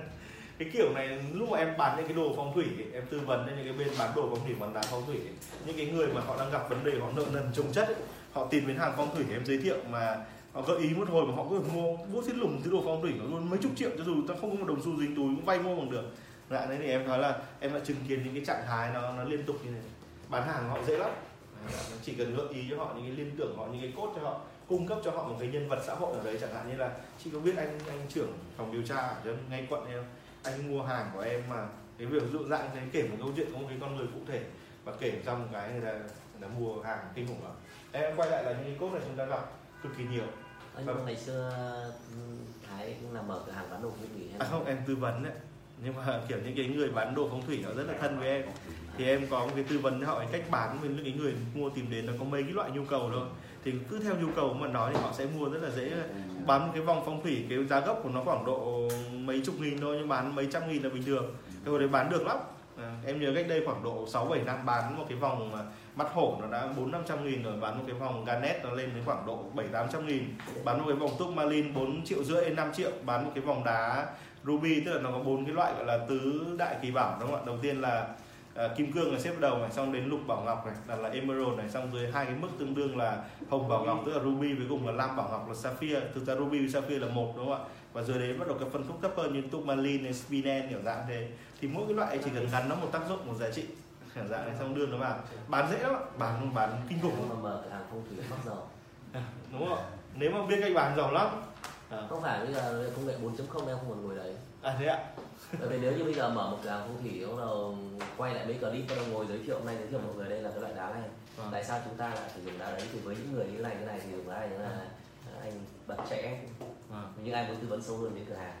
Cái kiểu này lúc mà em bán những cái đồ phong thủy ấy, em tư vấn cho những cái bên bán đồ phong thủy bán đá phong thủy ấy, những cái người mà họ đang gặp vấn đề họ nợ nần trồng chất ấy, họ tìm đến hàng phong thủy em giới thiệu mà họ gợi ý một hồi mà họ cứ mua bút xít lùng thứ đồ phong thủy nó luôn mấy chục triệu cho dù ta không có một đồng xu dính túi cũng vay mua bằng được. Dạ, Lại đấy thì em nói là em đã chứng kiến những cái trạng thái nó nó liên tục như này. Bán hàng họ dễ lắm. Dạ, chỉ cần gợi ý cho họ những cái liên tưởng họ những cái cốt cho họ cung cấp cho họ một cái nhân vật xã hội ở đấy chẳng hạn như là chị có biết anh anh trưởng phòng điều tra ở trên ngay quận em không? Anh mua hàng của em mà cái việc dụ dạng thế kể một câu chuyện của một cái con người cụ thể và kể trong một cái người ta, người ta mua hàng kinh khủng lắm em quay lại là những cái cốt này chúng ta gặp cực kỳ nhiều. Anh nhưng mà ngày xưa ừ, Thái cũng là mở cửa hàng bán đồ phong thủy hay à không em tư vấn đấy. Nhưng mà kiểu những cái người bán đồ phong thủy họ rất là thân với em. Thì em có một cái tư vấn cho họ cách bán với những cái người mua tìm đến nó có mấy cái loại nhu cầu thôi. Thì cứ theo nhu cầu mà nói thì họ sẽ mua rất là dễ. Bán một cái vòng phong thủy cái giá gốc của nó khoảng độ mấy chục nghìn thôi nhưng bán mấy trăm nghìn là bình thường. Cái hồi đấy bán được lắm à, em nhớ cách đây khoảng độ 6 7 năm bán một cái vòng mắt hổ nó đã 4 500 nghìn rồi bán một cái vòng garnet nó lên đến khoảng độ 7 800 nghìn. Bán một cái vòng tourmaline 4 triệu rưỡi đến 5 triệu bán một cái vòng đá ruby tức là nó có bốn cái loại gọi là tứ đại kỳ bảo đúng không ạ? Đầu tiên là à, kim cương là xếp đầu này xong đến lục bảo ngọc này là, là emerald này xong dưới hai cái mức tương đương là hồng bảo ngọc tức là ruby với cùng là lam bảo ngọc là sapphire. Thực ra ruby với sapphire là một đúng không ạ? Và dưới đấy bắt đầu cái phân khúc thấp hơn như tourmaline này spinen kiểu dạng thế. Thì mỗi cái loại chỉ cần gắn nó một tác dụng một giá trị. Kiểu dạng này xong đưa nó vào. Bán dễ lắm bán bán kinh khủng. Mà mở cửa hàng phong thủy mắc giàu đúng không ạ? Nếu mà biết cách bán giàu lắm. À, Không phải bây giờ công nghệ 4.0 em không còn ngồi đấy. À thế ạ. Bởi vì nếu như bây giờ mở một cửa hàng phong thủy Bắt đầu quay lại mấy clip bắt đầu ngồi giới thiệu. Hôm nay giới thiệu mọi người đây là cái loại đá này. Vâng. Tại sao chúng ta lại sử dụng đá đấy? Thì với những người như này như này thì dùng đá này là anh bật trẻ Vâng. những ai muốn tư vấn sâu hơn đến cửa hàng?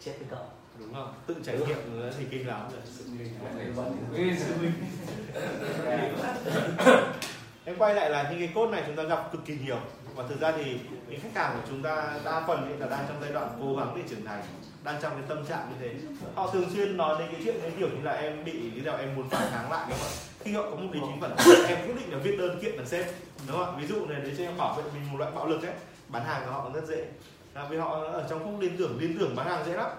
Chết với cậu. Đúng không? Tự trải nghiệm nữa thì kinh lắm rồi. Sư huynh. em quay lại là những cái cốt này chúng ta gặp cực kỳ nhiều. Và thực ra thì những khách hàng của chúng ta đa phần ấy là đang trong giai đoạn cố gắng để trưởng thành đang trong cái tâm trạng như thế. Họ thường xuyên nói đến cái chuyện cái kiểu như là em bị cái nào em muốn phản kháng lại các bạn khi họ có một ý chí phản em quyết định là viết đơn kiện là sếp đúng không ví dụ này để cho em bảo vệ mình một loại bạo lực ấy. Bán hàng của họ cũng rất dễ là vì họ ở trong không liên tưởng liên tưởng bán hàng dễ lắm.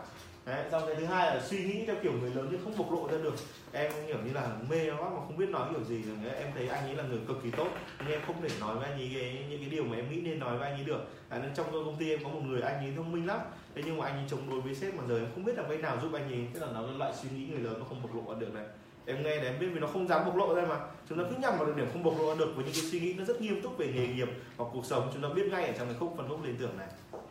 Đấy, xong cái thứ hai là suy nghĩ theo kiểu người lớn nhưng không bộc lộ ra được. Em kiểu như là mê nó quá mà không biết nói kiểu gì. Rồi em thấy anh ấy là người cực kỳ tốt nhưng em không thể nói với anh ấy cái những cái điều mà em nghĩ nên nói với anh ấy được. À, nên trong công ty em có một người anh ấy thông minh lắm. Thế nhưng mà anh ấy chống đối với sếp mà giờ em không biết làm cách nào giúp anh ấy. Tức là nó là loại suy nghĩ người lớn nó không bộc lộ ra được này. Em nghe để em biết vì nó không dám bộc lộ ra mà. Chúng ta cứ nhầm vào được điểm không bộc lộ ra được với những cái suy nghĩ nó rất nghiêm túc về nghề nghiệp hoặc cuộc sống. Chúng ta biết ngay ở trong cái khúc phần khúc liên tưởng này.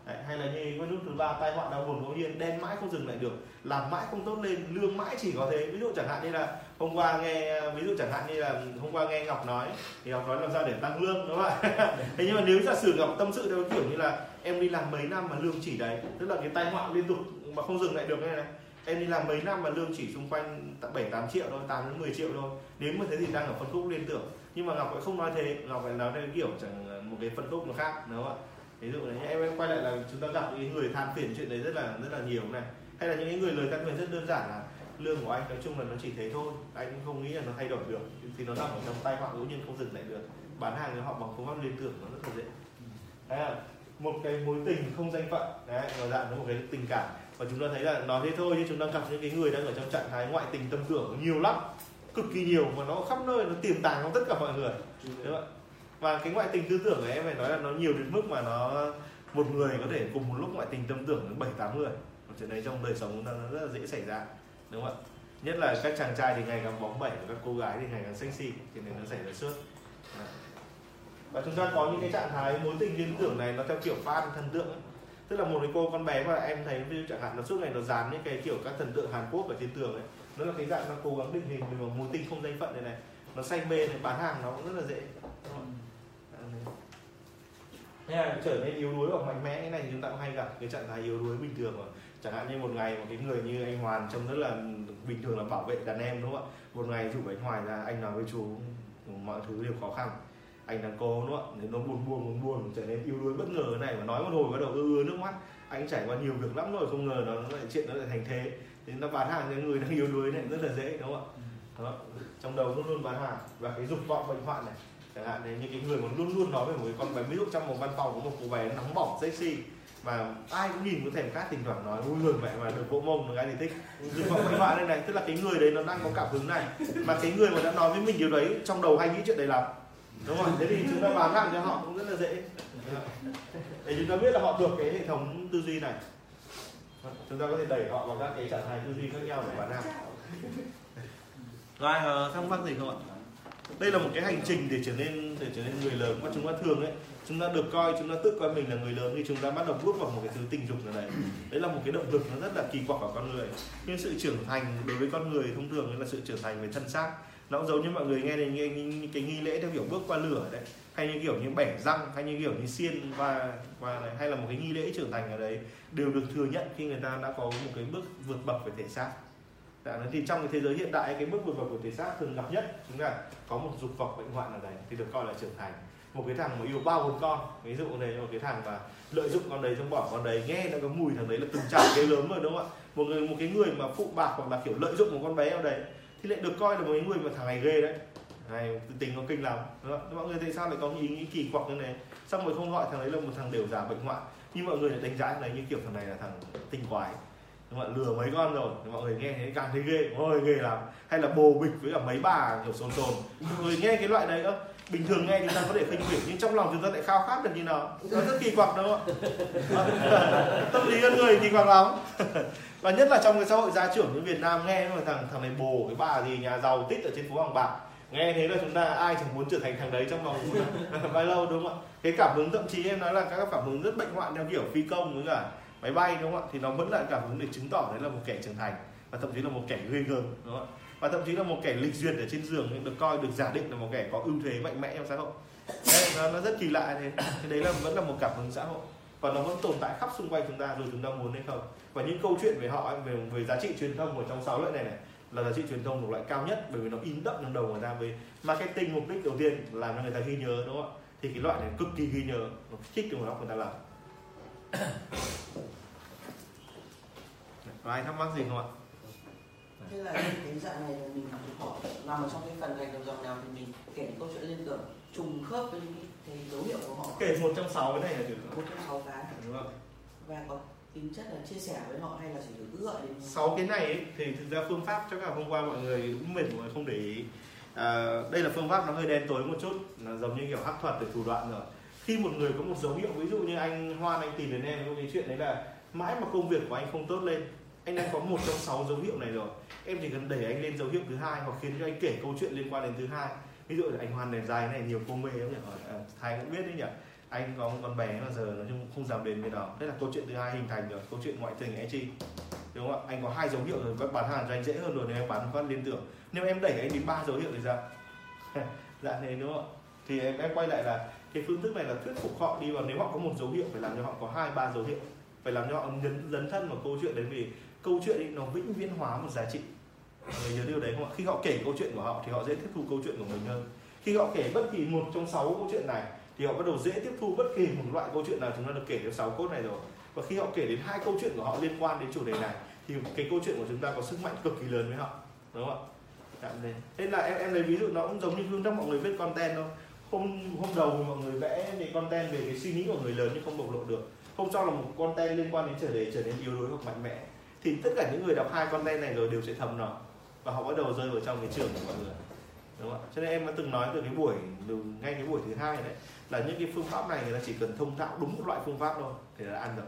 Đấy, hay là như cái nút thứ ba tai họa đau buồn ngẫu nhiên đen mãi không dừng lại được làm mãi không tốt lên lương mãi chỉ có thế. Ví dụ chẳng hạn như là hôm qua nghe ví dụ chẳng hạn như là hôm qua nghe ngọc nói thì ngọc nói làm sao để tăng lương đúng không ạ? Thế nhưng mà nếu giả sử ngọc tâm sự theo kiểu như là em đi làm mấy năm mà lương chỉ đấy tức là cái tai họa liên tục mà không dừng lại được như này em đi làm mấy năm mà lương chỉ xung quanh tận bảy tám triệu thôi 8 đến 10 triệu thôi nếu mà thế thì đang ở phân khúc liên tưởng. Nhưng mà ngọc lại không nói thế ngọc lại nói theo kiểu chẳng một cái phân khúc nó khác đúng không ạ ví dụ là em em quay lại là chúng ta gặp những người than phiền chuyện đấy rất là rất là nhiều này. Hay là những người lời than phiền rất đơn giản là lương của anh nói chung là nó chỉ thế thôi. Anh không nghĩ là nó thay đổi được. Thì nó nằm ở trong tay họ cũng nhiên không dừng lại được. Bán hàng cho họ bằng phương pháp liên tưởng nó rất là dễ. Đấy là một cái mối tình không danh phận. Đấy nó dạng nó một cái tình cảm. Và chúng ta thấy là nói thế thôi nhưng chúng ta gặp những cái người đang ở trong trạng thái ngoại tình tâm tưởng nhiều lắm. Cực kỳ nhiều. Mà nó khắp nơi nó tiềm tàng trong tất cả mọi người. Đúng không? Và cái ngoại tình tư tưởng này em phải nói là nó nhiều đến mức mà nó một người có thể cùng một lúc ngoại tình tâm tưởng đến bảy, tám người một chuyện đấy trong đời sống chúng ta nó rất là dễ xảy ra, đúng không ạ nhất là các chàng trai thì ngày càng bóng bẩy và các cô gái thì ngày càng sexy, thì này nó xảy ra suốt và chúng ta có những cái trạng thái mối tình liên tưởng này nó theo kiểu fan, thần tượng ấy. tức là một cái cô con bé mà em thấy, ví dụ chẳng hạn, nó suốt ngày nó dán những cái kiểu các thần tượng Hàn Quốc ở trên tường ấy nó là cái dạng nó cố gắng định hình được mối tình không danh phận này này, nó say mê này, bán hàng nó cũng rất là dễ? Là trở nên yếu đuối hoặc mạnh mẽ cái này thì chúng ta cũng hay gặp cái trạng thái yếu đuối bình thường mà. Chẳng hạn như một ngày một cái người như anh Hoàn trông rất là bình thường là bảo vệ đàn em đúng không ạ? Một ngày rủ anh Hoài ra anh nói với chú mọi thứ đều khó khăn. Anh đang cố đúng không ạ? Nếu nó buồn buồn buồn buồn trở nên yếu đuối bất ngờ thế này mà nói một hồi bắt đầu ưa ưa nước mắt. Anh trải qua nhiều việc lắm rồi không ngờ nó lại chuyện nó lại thành thế. Thì nó bán hàng cho người đang yếu đuối này rất là dễ đúng không ạ? Đó. trong đầu luôn luôn bán hàng. Và cái dục vọng bệnh hoạn này chẳng hạn đấy những cái người mà luôn luôn nói về một cái con bé ví dụ trong một văn phòng có một cô bé nóng bỏng sexy mà ai cũng nhìn có thèm khát thỉnh thoảng nói ui người mẹ mà được vỗ mông được ai thì thích. Nhưng mà bệnh bạn đây này tức là cái người đấy nó đang có cảm hứng này mà cái người mà đã nói với mình điều đấy trong đầu hay nghĩ chuyện đấy lắm. Đúng không thế thì chúng ta bán hàng cho họ cũng rất là dễ. Để chúng ta biết là họ được cái hệ thống tư duy này. Chúng ta có thể đẩy họ vào các cái trạng thái tư duy khác nhau để bán hàng. Rồi ờ, thắc mắc gì không ạ? Đây là một cái hành trình để trở nên để trở nên người lớn mà chúng ta thường ấy chúng ta được coi chúng ta tự coi mình là người lớn khi chúng ta bắt đầu bước vào một cái thứ tình dục nào đấy. Đấy là một cái động lực nó rất là kỳ quặc ở con người. Nhưng sự trưởng thành đối với con người thông thường là sự trưởng thành về thân xác. Nó cũng giống như mọi người nghe đến nghe, cái nghi lễ theo kiểu bước qua lửa đấy hay như kiểu như bẻ răng hay như kiểu như xiên và và này, hay là một cái nghi lễ trưởng thành ở đấy đều được thừa nhận khi người ta đã có một cái bước vượt bậc về thể xác Dạ, thì trong cái thế giới hiện đại cái mức vượt bậc của thể xác thường gặp nhất chính là có một dục vọng bệnh hoạn ở đấy thì được coi là trưởng thành. Một cái thằng mà yêu bao hồn con ví dụ này một cái thằng mà lợi dụng con đấy xong bỏ con đấy nghe nó có mùi thằng đấy là từng trải cái lớn rồi đúng không ạ? Một người một cái người mà phụ bạc hoặc là kiểu lợi dụng một con bé ở đấy thì lại được coi là một cái người mà thằng này ghê đấy. Này tình nó kinh lắm đúng không? mọi người tại sao lại có ý nghĩ kỳ quặc như này xong rồi không gọi thằng đấy là một thằng đều giả bệnh hoạn. Nhưng mọi người lại đánh giá thằng đấy như kiểu thằng này là thằng tinh quái đúng không? lừa mấy con rồi. Thì mọi người nghe thấy càng thấy ghê ôi ghê lắm. Hay là bồ bịch với cả mấy bà kiểu sồn sồn. Mọi người nghe cái loại đấy không? bình thường nghe chúng ta có thể khinh bỉ nhưng trong lòng chúng ta lại khao khát được như nào? Nó rất kỳ quặc đúng không ạ? Tâm lý con người kỳ quặc lắm. Và nhất là trong cái xã hội gia trưởng như Việt Nam, nghe mà thằng thằng này bồ, cái bà gì, nhà giàu tít ở trên phố Hàng Bạc. Nghe thế là chúng ta ai chẳng muốn trở thành thằng đấy trong vòng bao lâu, đúng không ạ? Cái cảm hứng, thậm chí em nói là các cảm hứng rất bệnh hoạn theo kiểu phi công với cả máy bay đúng không ạ? Thì nó vẫn là cảm hứng để chứng tỏ đấy là một kẻ trưởng thành và thậm chí là một kẻ ghê gớm đúng không ạ? Và thậm chí là một kẻ lịch duyệt ở trên giường được coi được giả định là một kẻ có ưu thế mạnh mẽ trong xã hội. Đấy, nó, nó rất kỳ lạ thế. Thế đấy là vẫn là một cảm hứng xã hội. Và nó vẫn tồn tại khắp xung quanh chúng ta dù chúng ta muốn hay không. Và những câu chuyện về họ về về giá trị truyền thông ở trong sáu loại này này là giá trị truyền thông một loại cao nhất bởi vì nó in đậm trong đầu người ta về marketing mục đích đầu tiên làm cho người ta ghi nhớ đúng không ạ? Thì cái loại này cực kỳ ghi nhớ nó kích cái trong óc người ta làm có ai thắc mắc gì không ạ? Thế là cái dạng này là mình họ nằm ở trong cái phần gạch đầu dòng nào thì mình kể câu chuyện liên tưởng trùng khớp với những cái dấu hiệu của họ. Kể một trong sáu cái này là được một trong sáu cái. Đúng không? Và có tính chất là chia sẻ với họ hay là chỉ được gọi đến sáu cái này ấy, thì thực ra phương pháp chắc là hôm qua mọi người cũng mệt mọi người không để ý. À, đây là phương pháp nó hơi đen tối một chút nó giống như kiểu hắc thuật để thủ đoạn rồi. Khi một người có một dấu hiệu ví dụ như anh Hoan anh tìm đến em có cái chuyện đấy là mãi mà công việc của anh không tốt lên anh đang có một trong sáu dấu hiệu này rồi. Em chỉ cần đẩy anh lên dấu hiệu thứ hai hoặc khiến cho anh kể câu chuyện liên quan đến thứ hai. Ví dụ là anh hoàn đèn dài này nhiều cô mê lắm nhỉ? À, Thái cũng biết đấy nhỉ? Anh có một con bé mà giờ nói chung không dám đến bên đó. Đây là câu chuyện thứ hai hình thành rồi câu chuyện ngoại tình ấy chi đúng không ạ? Anh có hai dấu hiệu rồi bán hàng cho anh dễ hơn rồi nếu em bán phát liên tưởng. Nếu em đẩy anh đến ba dấu hiệu thì sao? Dạ thế đúng không ạ? Thì em, em quay lại là cái phương thức này là thuyết phục họ đi vào nếu họ có một dấu hiệu phải làm cho họ có hai ba dấu hiệu. Phải làm cho họ nhấn dấn thân vào câu chuyện đấy vì câu chuyện ấy nó vĩnh viễn hóa một giá trị. Mọi người nhớ điều đấy không ạ? Khi họ kể câu chuyện của họ thì họ dễ tiếp thu câu chuyện của mình hơn. Khi họ kể bất kỳ một trong sáu câu chuyện này thì họ bắt đầu dễ tiếp thu bất kỳ một loại câu chuyện nào. Chúng ta được kể trong sáu cốt này rồi. Và khi họ kể đến hai câu chuyện của họ liên quan đến chủ đề này thì cái câu chuyện của chúng ta có sức mạnh cực kỳ lớn với họ. Đúng không ạ? Dạ, thế. nên là em em lấy ví dụ nó cũng giống như phương pháp mọi người viết content thôi hôm hôm đầu thì mọi người vẽ về content về cái suy nghĩ của người lớn nhưng không bộc lộ được. Hôm sau là một content liên quan đến chủ đề trở nên yếu đuối hoặc mạnh mẽ thì tất cả những người đọc hai content này rồi đều sẽ thầm nó. Và họ bắt đầu rơi vào trong cái trường của mọi người. Đúng không ạ? Cho nên em đã từng nói từ cái buổi, từ ngay cái buổi thứ hai đấy, là những cái phương pháp này người ta chỉ cần thông thạo đúng một loại phương pháp thôi thì là ăn được.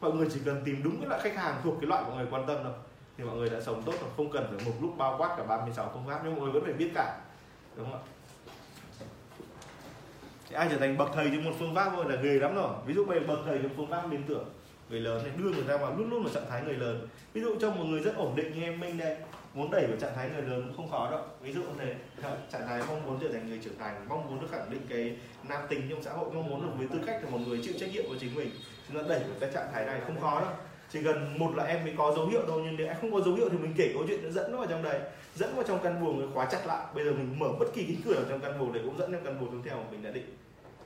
mọi người chỉ cần tìm đúng cái loại khách hàng thuộc cái loại mọi người quan tâm thôi thì mọi người đã sống tốt rồi, không cần phải một lúc bao quát cả 36 phương pháp, nhưng mọi người vẫn phải biết cả. Đúng không ạ? Thì ai trở thành bậc thầy trong một phương pháp thôi là ghê lắm rồi. Ví dụ bây bậc thầy trong phương pháp liên tưởng người lớn này đưa người ta vào luôn luôn vào trạng thái người lớn. Ví dụ trong một người rất ổn định như em minh đây, muốn đẩy vào trạng thái người lớn cũng không khó đâu. Ví dụ thế, trạng thái mong muốn trở thành người trưởng thành, mong muốn được khẳng định cái nam tính trong xã hội, mong muốn được với tư cách là một người chịu trách nhiệm của chính mình. Chúng ta đẩy vào cái trạng thái này không khó đâu. Chỉ cần một là em mới có dấu hiệu đâu nhưng nếu em không có dấu hiệu thì mình kể câu chuyện nó dẫn nó vào trong đây dẫn vào trong căn buồng khóa chặt lại. Bây giờ mình mở bất kỳ cái cửa ở trong căn buồng để cũng dẫn em căn buồng theo mà mình đã định.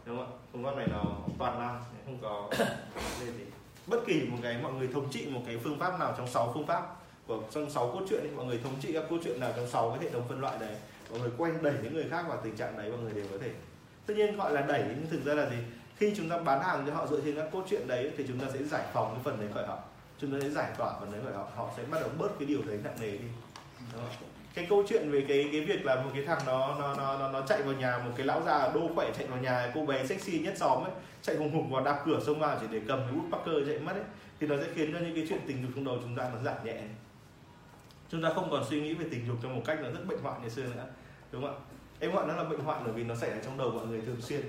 Đúng không ạ? Phương pháp này nó toàn năng, không có vấn gì bất kỳ một cái mọi người thống trị một cái phương pháp nào trong 6 phương pháp của trong 6 cốt truyện ấy, mọi người thống trị các cốt truyện nào trong 6 cái hệ thống phân loại đấy mọi người quen đẩy những người khác vào tình trạng đấy mọi người đều có thể. Tất nhiên gọi là đẩy nhưng thực ra là gì? Khi chúng ta bán hàng cho họ dựa trên các cốt truyện đấy thì chúng ta sẽ giải phóng cái phần đấy khỏi họ. Chúng ta sẽ giải tỏa phần đấy khỏi họ. Họ sẽ bắt đầu bớt cái điều đấy nặng nề đi. Đúng không? Cái câu chuyện về cái cái việc là một cái thằng nó nó nó nó, nó chạy vào nhà một cái lão già đô khỏe chạy vào nhà cô bé sexy nhất xóm ấy chạy hùng hục vào đạp cửa xông vào chỉ để cầm cái bút Parker chạy mất ấy. Thì nó sẽ khiến cho những cái chuyện tình dục trong đầu chúng ta nó giảm nhẹ. Chúng ta không còn suy nghĩ về tình dục trong một cách nó rất bệnh hoạn như xưa nữa đúng không ạ? Em gọi nó là bệnh hoạn bởi vì nó xảy ra trong đầu mọi người thường xuyên.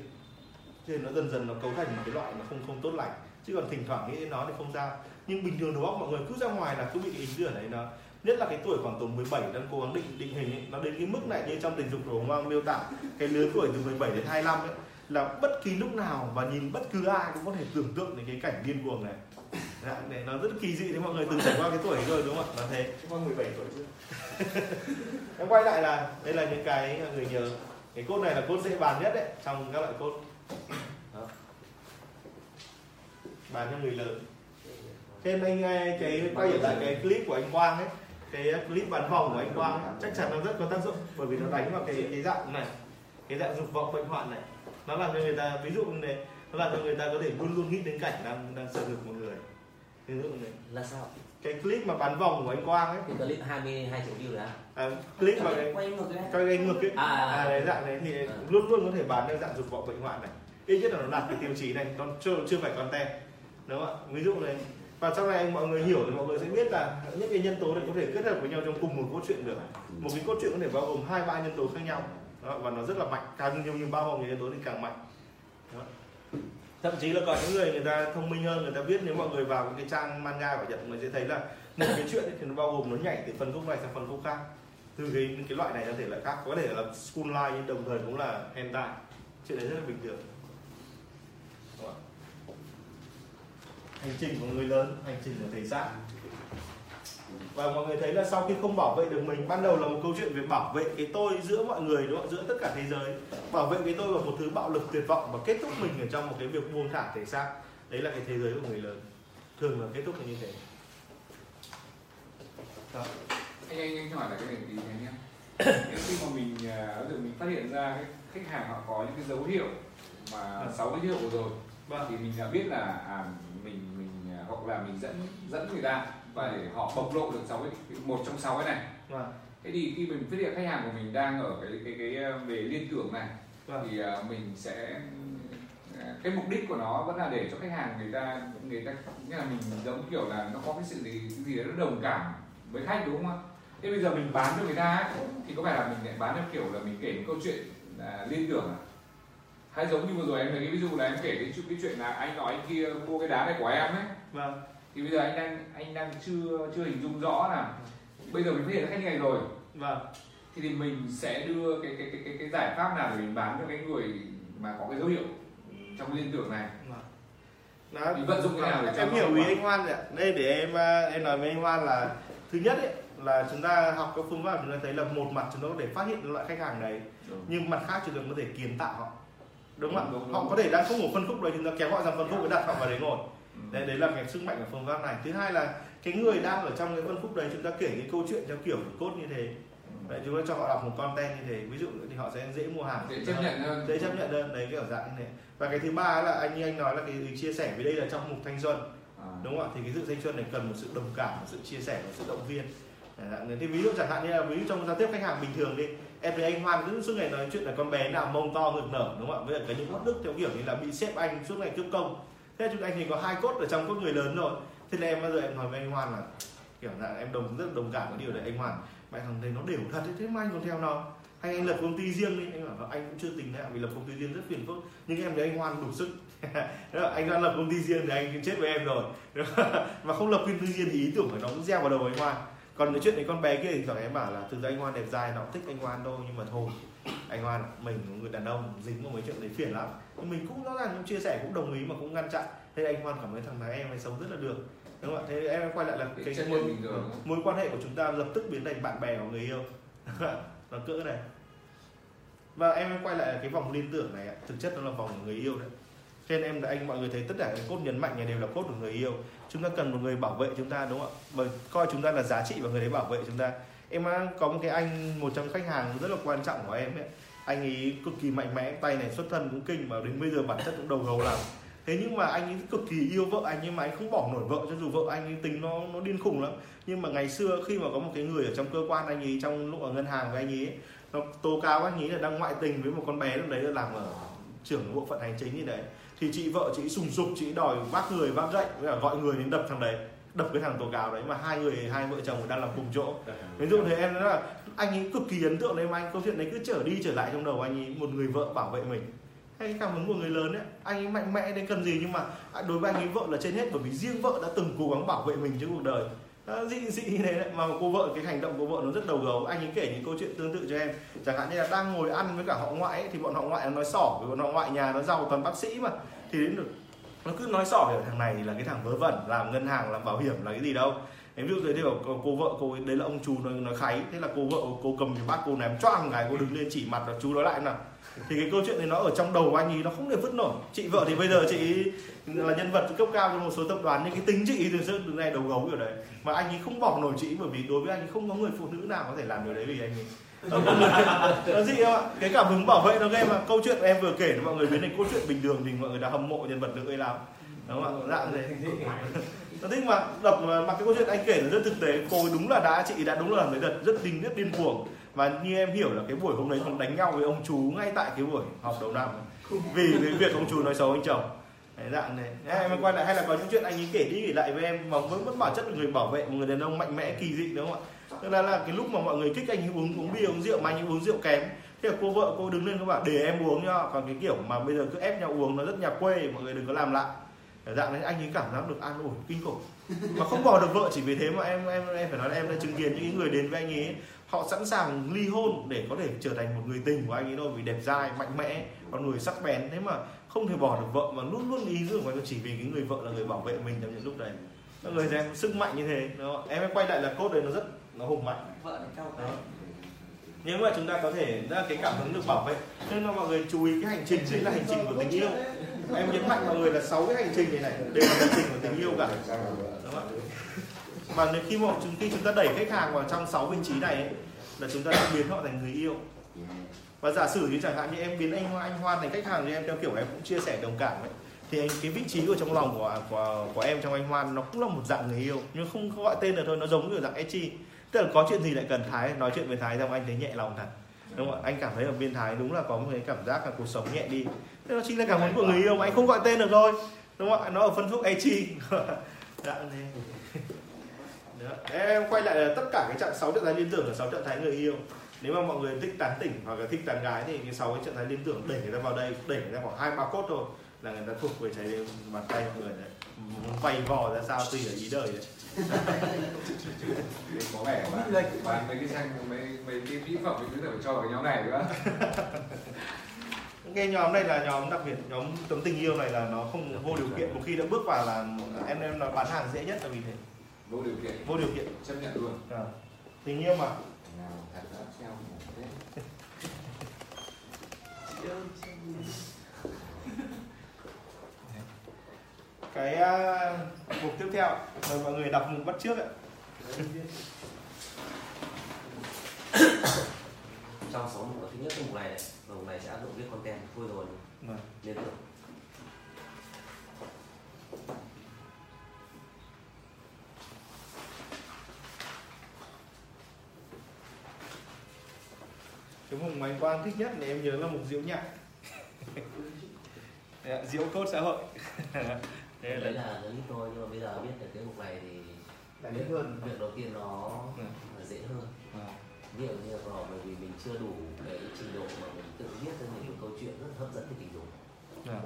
Thế nên nó dần dần nó cấu thành một cái loại nó không không tốt lành. Chứ còn thỉnh thoảng nghĩ đến nó thì không sao. Nhưng bình thường đầu óc mọi người cứ ra ngoài là cứ bị cái ý tưởng đấy nó nhất là cái tuổi khoảng từ 17 đang cố gắng định định hình ấy, nó đến cái mức này như trong tình dục của Hoàng miêu tả cái lứa tuổi từ 17 đến 25 ấy là bất kỳ lúc nào và nhìn bất cứ ai cũng có thể tưởng tượng đến cái cảnh điên cuồng này. Dạ, này nó rất kỳ dị đấy mọi người từng trải qua cái tuổi rồi đúng không ạ? Là thế. Hoàng 17 tuổi chưa? Em quay lại là đây là những cái người nhớ cái cốt này là cốt dễ bàn nhất đấy trong các loại cốt. Đó. bàn cho người lớn. Thêm anh cái quay trở lại cái clip của anh Quang ấy cái clip bán vòng của anh Quang chắc chắn nó rất có tác dụng bởi vì nó đánh vào cái cái dạng này cái dạng dục vọng bệnh hoạn này. Nó làm cho người ta ví dụ như này nó làm cho người ta có thể luôn luôn nghĩ đến cảnh đang đang sợ ngược một người. Ví dụ như này. Là sao? Cái clip mà bán vòng của anh Quang ấy. Cái clip 22 triệu view đã à, clip mà cái quay ngược lên quay cái ngược ấy. À, à, à. à, đấy dạng đấy thì À. luôn luôn có thể bán được dạng dục vọng bệnh hoạn này. Ít nhất là nó đạt cái tiêu chí này nó chưa chưa phải content đúng không ạ? Ví dụ này và sau này mọi người hiểu thì mọi người sẽ biết là những cái nhân tố này có thể kết hợp với nhau trong cùng một cốt truyện được. Một cái cốt truyện có thể bao gồm hai ba nhân tố khác nhau. Đó, và nó rất là mạnh. Càng nhiều như bao gồm nhiều nhân tố thì càng mạnh. Đó. thậm chí là có những người người ta thông minh hơn người ta biết nếu mọi người vào cái trang manga của nhật người sẽ thấy là một cái chuyện ấy thì nó bao gồm nó nhảy từ phần khúc này sang phần khúc khác. Từ cái cái loại này sang thể loại khác. Có thể là school line nhưng đồng thời cũng là hentai. Chuyện đấy rất là bình thường Đúng không? Hành trình của người lớn hành trình của thể xác và mọi người thấy là sau khi không bảo vệ được mình ban đầu là một câu chuyện về bảo vệ cái tôi giữa mọi người đúng không? giữa tất cả thế giới bảo vệ cái tôi là một thứ bạo lực tuyệt vọng và kết thúc mình ở trong một cái việc buông thả thể xác đấy là cái thế giới của người lớn thường là kết thúc là như thế Đó. anh anh anh hỏi là cái này tí nhé Nếu khi mà mình à, ví dụ mình phát hiện ra cái khách hàng họ có những cái dấu hiệu mà Vâng. sáu cái dấu hiệu rồi Vâng. thì mình đã biết là à, mình mình à, hoặc là mình dẫn dẫn người ta và để họ bộc lộ được sáu cái một trong sáu cái này Vâng. thế thì khi mình phát hiện khách hàng của mình đang ở cái cái cái à, về liên tưởng này Vâng. thì à, mình sẽ à, cái mục đích của nó vẫn là để cho khách hàng người ta người ta nghĩa là mình giống kiểu là nó có cái sự gì gì đó nó đồng cảm với khách đúng không ạ thế bây giờ mình bán cho người ta ấy, thì có phải là mình lại bán theo kiểu là mình kể một câu chuyện là liên tưởng à hay giống như vừa rồi em lấy cái ví dụ là em kể cái, chuyện- cái chuyện là anh nói anh kia mua cái đá này của em ấy Vâng. thì bây giờ anh đang anh đang chưa chưa hình dung rõ là bây giờ mình phát hiện ra khách này rồi Vâng. thì, thì mình sẽ đưa cái cái cái cái, cái giải pháp nào để mình bán cho cái người mà có cái dấu hiệu trong liên tưởng này Vâng. Đó. Thì vận dụng thế nào để cho em hiểu ý anh Hoan rồi ạ. Đây để em à, em nói với anh Hoan là thứ nhất ấy, là chúng ta học các phương pháp chúng ta thấy là một mặt chúng ta có thể phát hiện loại khách hàng đấy Đúng. nhưng mặt khác chúng ta có thể kiến tạo họ đúng không ạ. Đúng, họ đúng. có thể đang không ngủ phân khúc đấy chúng ta kéo họ sang phân khúc để đặt họ vào đấy ngồi. Ừ. đấy, đấy là cái sức mạnh của phương pháp này. Thứ hai là cái người đang ở trong cái phân khúc đấy chúng ta kể cái câu chuyện theo kiểu cốt như thế. Đấy, chúng ta cho họ đọc một content như thế. Ví dụ thì họ sẽ dễ mua hàng. Dễ chấp nhận hơn. dễ chấp nhận hơn. Đấy kiểu dạng như thế. Và cái thứ ba là anh như anh nói là cái chia sẻ với đây là trong mục thanh xuân. À. đúng không ạ? Thì cái sự thanh xuân này cần một sự đồng cảm một sự chia sẻ một sự động viên Chẳng hạn, thì ví dụ chẳng hạn như là ví dụ trong giao tiếp khách hàng bình thường đi em với anh Hoan cứ suốt ngày nói chuyện là con bé nào mông to ngực nở đúng không ạ? Với cả cái những bất đức theo kiểu như là bị xếp anh suốt ngày cướp công. Thế chúng anh thì có hai cốt ở trong cốt người lớn rồi. Thế là em bao giờ em nói với anh Hoan là kiểu là em đồng rất đồng cảm với điều đấy. Anh Hoan bạn thằng thấy nó đều thật thế mà anh còn theo nó? Hay anh lập công ty riêng đi. Anh bảo anh cũng chưa tính lại vì lập công ty riêng rất phiền phức. Nhưng em với anh Hoan đủ sức. Anh đã lập công ty riêng thì anh chết với em rồi. Không? mà không lập công ty riêng thì ý tưởng của nó cũng gieo vào đầu anh Hoan còn nói chuyện với con bé kia thì thằng em bảo là thực ra anh Hoan đẹp trai nó cũng thích anh Hoan đâu nhưng mà thôi anh Hoan mình người đàn ông dính vào mấy chuyện đấy phiền lắm. Nhưng mình cũng rõ ràng cũng chia sẻ cũng đồng ý mà cũng ngăn chặn. Thế anh Hoan cảm thấy thằng này em ấy sống rất là được đúng không ạ? Thế em quay lại là cái chấp mối, mối quan hệ của chúng ta lập tức biến thành bạn bè hoặc người yêu. Nó cỡ này. Và em quay lại là cái vòng liên tưởng này thực chất nó là vòng của người yêu đấy. Cho nên em anh mọi người thấy tất cả cái cốt nhấn mạnh này đều là cốt của người yêu chúng ta cần một người bảo vệ chúng ta, đúng không ạ? Bởi coi chúng ta là giá trị và người đấy bảo vệ chúng ta. Em có một cái anh, một trong khách hàng rất là quan trọng của em ấy. Anh ấy cực kỳ mạnh mẽ, tay này xuất thân cũng kinh mà đến bây giờ bản chất cũng đầu gấu lắm. Thế nhưng mà anh ấy cực kỳ yêu vợ anh nhưng mà anh không bỏ nổi vợ, cho dù vợ anh ấy tính nó nó điên khủng lắm. Nhưng mà ngày xưa khi mà có một cái người ở trong cơ quan anh ấy, trong lúc ở ngân hàng với anh ấy nó tố cáo anh ấy là đang ngoại tình với một con bé lúc đấy là làm ở trưởng bộ phận hành chính như đấy thì chị vợ chị sùng sục, chị đòi vác người, vác gậy với cả gọi người đến đập thằng đấy, đập cái thằng tố cáo đấy. Mà hai người, hai vợ chồng đang làm cùng chỗ. Ví dụ thế, em nói là anh ấy cực kỳ ấn tượng đấy mà anh, câu chuyện đấy cứ trở đi trở lại trong đầu anh ấy, một người vợ bảo vệ mình. Hay cảm hứng của người lớn ấy, anh ấy mạnh mẽ đến cần gì nhưng mà đối với anh ấy vợ là trên hết, bởi vì riêng vợ đã từng cố gắng bảo vệ mình trong cuộc đời. Ờ, dị dị như thế đấy. Mà cô vợ cái hành động của vợ nó rất đầu gấu. Anh ấy kể những câu chuyện tương tự cho em. Chẳng hạn như là đang ngồi ăn với cả họ ngoại ấy, thì bọn họ ngoại nó nói sỏ vì bọn họ ngoại nhà nó giàu toàn bác sĩ mà. Thì đến được nó cứ nói sỏ kiểu thằng này là cái thằng vớ vẩn làm ngân hàng làm bảo hiểm là cái gì đâu. Em ví dụ thế thì bảo cô, vợ cô ấy, đấy là ông chú nó nó kháy. Thế là cô vợ cô cầm cái bát cô ném choang cái cô đứng lên chỉ mặt là chú nói lại nào. Thì cái câu chuyện này nó ở trong đầu của anh ấy nó không thể vứt nổi. Chị vợ thì bây giờ chị là nhân vật cấp cao trong một số tập đoàn nhưng cái tính chị từ trước từ nay đầu gấu kiểu đấy. Mà anh ấy không bỏ nổi chị bởi vì đối với anh ấy không có người phụ nữ nào có thể làm điều đấy vì anh ấy. Ờ, nó gì không ạ? Cái cảm hứng bảo vệ nó game mà. Câu chuyện em vừa kể mọi người biến thành câu chuyện bình thường thì mọi người đã hâm mộ nhân vật nữ ấy lắm. Đúng không ạ? Dạng thế. Dạ, dạ nó mà đọc mà, mà cái câu chuyện anh kể là rất thực tế. Cô ấy đúng là đã chị đã đúng là làm đấy thật rất tình rất điên cuồng. Và như em hiểu là cái buổi hôm đấy còn đánh nhau với ông chú ngay tại cái buổi họp đầu năm vì cái việc ông chú nói xấu anh chồng. Đấy, dạng này. Hay em quay lại hay là có những chuyện anh ấy kể đi kể lại với em mà vẫn vẫn bảo chất là người bảo vệ một người đàn ông mạnh mẽ kỳ dị đúng không ạ? Tức là, là cái lúc mà mọi người kích anh ấy uống uống bia uống rượu mà anh ấy uống rượu kém. Thế là cô vợ cô đứng lên cô bảo để em uống nhá. Còn cái kiểu mà bây giờ cứ ép nhau uống nó rất nhà quê mọi người đừng có làm lại dạng đấy anh ấy cảm giác được an ủi kinh khủng. Mà không bỏ được vợ chỉ vì thế mà em em em phải nói là em đã chứng kiến những người đến với anh ấy. Họ sẵn sàng ly hôn để có thể trở thành một người tình của anh ấy thôi vì đẹp trai mạnh mẽ con người sắc bén. Thế mà không thể bỏ được vợ mà luôn luôn ý tưởng của chỉ vì cái người vợ là người bảo vệ mình trong những lúc đấy. Mọi người xem sức mạnh như thế đúng không? em quay lại là cốt đấy nó rất nó hùng mạnh. Vợ cao Đó. tay nhưng mà chúng ta có thể ra cái cảm hứng được bảo vệ nên là mọi người chú ý cái hành trình đây là hành trình của tình yêu em nhấn mạnh mọi người là sáu cái hành trình này này đều là hành trình của tình yêu cả. Đúng không? Ạ? mà nếu khi mà chúng khi chúng ta đẩy khách hàng vào trong sáu vị trí này ấy, là chúng ta đã biến họ thành người yêu. Và giả sử như chẳng hạn như em biến anh Hoa- anh Hoan thành khách hàng thì em theo kiểu em cũng chia sẻ đồng cảm ấy thì anh, cái vị trí của trong lòng của của của em trong anh Hoan nó cũng là một dạng người yêu nhưng không gọi tên được thôi nó giống như dạng Echi tức là có chuyện gì lại cần Thái nói chuyện với Thái xong anh thấy nhẹ lòng thật đúng không ạ? Anh cảm thấy ở bên Thái đúng là có một cái cảm giác là cuộc sống nhẹ đi. Thế nó chính là cảm hứng của người yêu mà anh không gọi tên được thôi. Đúng không ạ? Nó ở phân khúc Echi dạng thế. Đó. em quay lại là tất cả cái trạng sáu trạng thái liên tưởng là sáu trạng thái người yêu. Nếu mà mọi người thích tán tỉnh hoặc là thích tán gái thì cái sáu cái trạng thái liên tưởng đẩy người ta vào đây đẩy người ta khoảng hai ba cốt thôi là người ta thuộc về trái bàn tay mọi người đấy. Muốn vay vò ra sao tùy ở ý đời đấy. Có vẻ lệch. bạn mấy cái xanh mấy mấy cái mỹ phẩm thì cứ phải cho vào cái nhóm này nữa. Cái nhóm này là nhóm đặc biệt nhóm tấm tình yêu này là nó không vô điều kiện. Một khi đã bước vào là em em nó bán hàng dễ nhất là vì thế. Vô điều kiện. Vô điều kiện. Chấp nhận luôn. À. tình yêu mà. Nào thật đã treo một thế cái uh, mục tiếp theo. Mời mọi người đọc mục bắt trước ạ. Trong sáu mục thứ nhất cái mục này này mục này sẽ áp dụng viết content thôi rồi. Vâng. liên tưởng cái mục mà anh Quang thích nhất thì em nhớ là mục diễu nhạc. Diễu cốt xã hội Thế đấy là rất ít thôi nhưng mà bây giờ viết được cái mục này thì Là biết hơn. việc đầu tiên nó Ừ. là dễ hơn à, ví dụ như là bởi vì mình chưa đủ cái trình độ mà mình tự viết ra những cái câu chuyện rất hấp dẫn về tình dục à,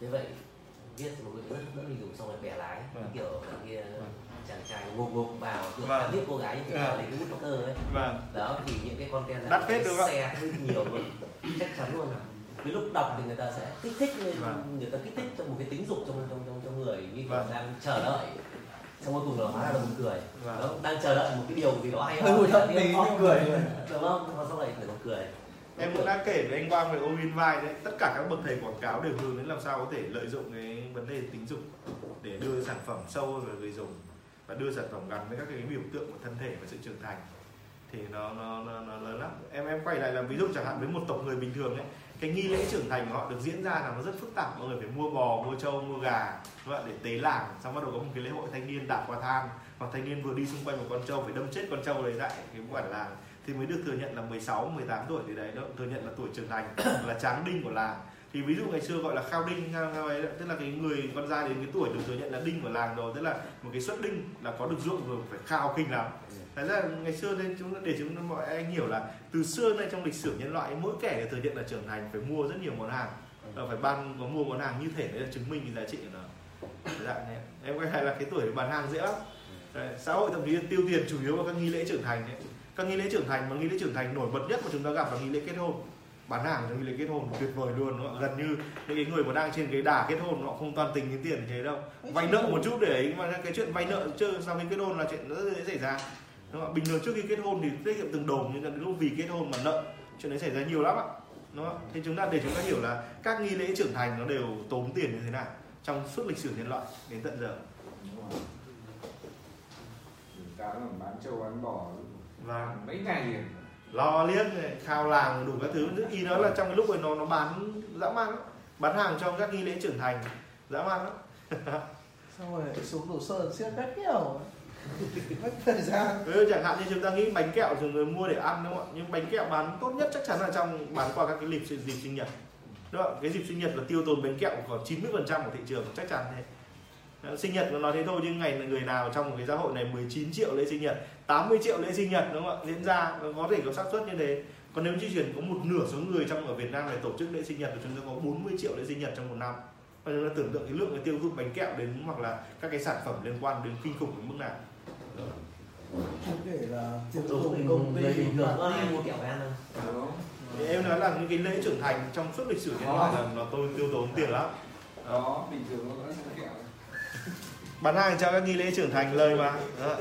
thế vậy viết một cái rất hấp dẫn tình dục xong rồi bẻ lái Vâng. kiểu kia Vâng. chàng trai ngục ngục vào kiểu Vâng. là viết cô gái như thế À. nào lấy cái bút poker ấy vâng đó thì những cái content Đắt phết đúng không xe hơi nhiều luôn chắc chắn luôn là cái lúc đọc thì người ta sẽ kích thích lên Vâng. người ta kích thích trong một cái tính dục trong trong người như kiểu Vâng. đang chờ đợi. Xong cuối cùng là hóa ra là buồn cười. Vâng. đó, đang chờ đợi một cái điều gì đó hay Hơi hụt hẫng tí nhưng cười. đúng không? Mà sau này phải còn cười. Em cũng đã kể với anh Quang về Ovin vai đấy. Tất cả các bậc thầy quảng cáo đều hướng đến làm sao có thể lợi dụng cái vấn đề tính dục để đưa sản phẩm sâu hơn về người dùng và đưa sản phẩm gắn với các cái biểu tượng của thân thể và sự trưởng thành. Thì nó nó nó, nó lớn lắm. Em em quay lại làm ví dụ chẳng hạn với một tộc người bình thường ấy cái nghi lễ trưởng thành của họ được diễn ra là nó rất phức tạp mọi người phải mua bò mua trâu mua gà đúng không để tế làng xong bắt đầu có một cái lễ hội thanh niên đạp qua thang hoặc thanh niên vừa đi xung quanh một con trâu phải đâm chết con trâu đấy lại cái bản làng. Thì mới được thừa nhận là 16, 18 tuổi thì đấy đó thừa nhận là tuổi trưởng thành là tráng đinh của làng. Thì ví dụ ngày xưa gọi là khao đinh khao ấy, tức là cái người con trai đến cái tuổi được thừa nhận là đinh của làng rồi tức là một cái xuất đinh là có được ruộng rồi phải khao kinh lắm. Thật là ngày xưa nên chúng để chúng mọi anh hiểu là từ xưa nay trong lịch sử nhân loại mỗi kẻ để thừa nhận là trưởng thành phải mua rất nhiều món hàng. Ờ, phải ban có mua món hàng như thể đấy là chứng minh cái giá trị của nó. Dạng này em quay lại là cái tuổi bán hàng dễ lắm. Đấy, xã hội thậm chí tiêu tiền chủ yếu vào các nghi lễ trưởng thành đấy. Các nghi lễ trưởng thành mà nghi lễ trưởng thành nổi bật nhất mà chúng ta gặp là nghi lễ kết hôn. Bán hàng trong nghi lễ kết hôn tuyệt vời luôn đúng không? gần như những cái người mà đang trên cái đà kết hôn họ không toàn tình đến tiền như thế đâu. Vay nợ một chút để ấy mà cái chuyện vay nợ chưa sau khi kết hôn là chuyện rất dễ xảy ra đúng không? ạ? bình thường trước khi kết hôn thì tiết kiệm từng đồng nhưng đến lúc vì kết hôn mà nợ chuyện đấy xảy ra nhiều lắm ạ đúng không? ạ? thế chúng ta để chúng ta hiểu là các nghi lễ trưởng thành nó đều tốn tiền như thế nào trong suốt lịch sử nhân loại đến tận giờ ta là bán trâu bán bò và mấy ngày liền lo liếc này, khao làng đủ các thứ ý nó là trong cái lúc ấy nó nó bán dã man lắm bán hàng trong các nghi lễ trưởng thành dã man lắm Xong rồi xuống đổ sơn siết bét kiểu. Mất thời gian. ừ, chẳng hạn như chúng ta nghĩ bánh kẹo chúng người mua để ăn đúng không ạ? Nhưng bánh kẹo bán tốt nhất chắc chắn là trong bán qua các cái dịp dịp sinh nhật. Đúng không ạ? cái dịp sinh nhật là tiêu tốn bánh kẹo khoảng 90 phần trăm của thị trường chắc chắn thế. Sinh nhật nó nói thế thôi nhưng ngày người nào trong một cái xã hội này 19 triệu lễ sinh nhật 80 triệu lễ sinh nhật đúng không ạ? Diễn ra có thể có xác suất như thế. Còn nếu di chuyển có một nửa số người trong ở Việt Nam này tổ chức lễ sinh nhật thì chúng ta có 40 triệu lễ sinh nhật trong một năm. Và chúng ta tưởng tượng cái lượng cái tiêu thụ bánh kẹo đến hoặc là các cái sản phẩm liên quan đến kinh khủng đến mức nào. Không kể là tiêu thì công ty bình thường mua kẹo ăn đâu đúng. Không Thì em nói là những cái lễ trưởng thành trong suốt lịch sử nhân loại là nó tôi tiêu tốn tiền lắm. Đó bình thường nó vẫn kẹo. Bán hàng cho các nghi lễ trưởng thành lời mà? Đó.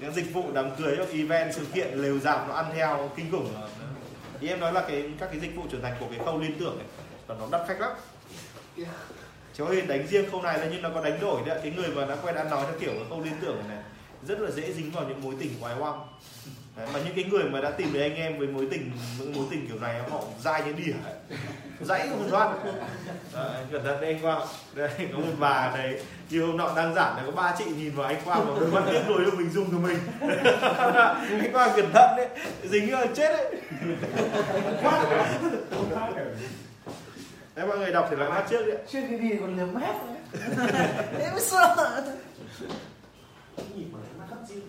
cái dịch vụ đám cưới các event sự kiện lều dạp nó ăn theo kinh khủng. Thì em nói là cái các cái dịch vụ trưởng thành của cái khâu liên tưởng ấy là nó đắt khách lắm. Cháu ơi đánh riêng khâu này là như nó có đánh đổi đấy cái người mà đã quen ăn nói theo kiểu cái khâu liên tưởng này, này rất là dễ dính vào những mối tình ngoài hoang. Đấy, mà những cái người mà đã tìm đến anh em với mối tình những mối tình kiểu này họ dai như đỉa. Dãy không thoát cẩn thận đấy anh Quang. Đây có một bà này như hôm nọ đang giảng là có ba chị nhìn vào anh Quang và mắt tiếc nuối là mình dùng của mình. Anh Quang cẩn thận đấy dính là chết đấy. Đấy mọi người đọc thì lại bắt trước đấy ạ. Chuyên đi đi còn nữa. Thế mới sợ nhìn mà nó hấp chứ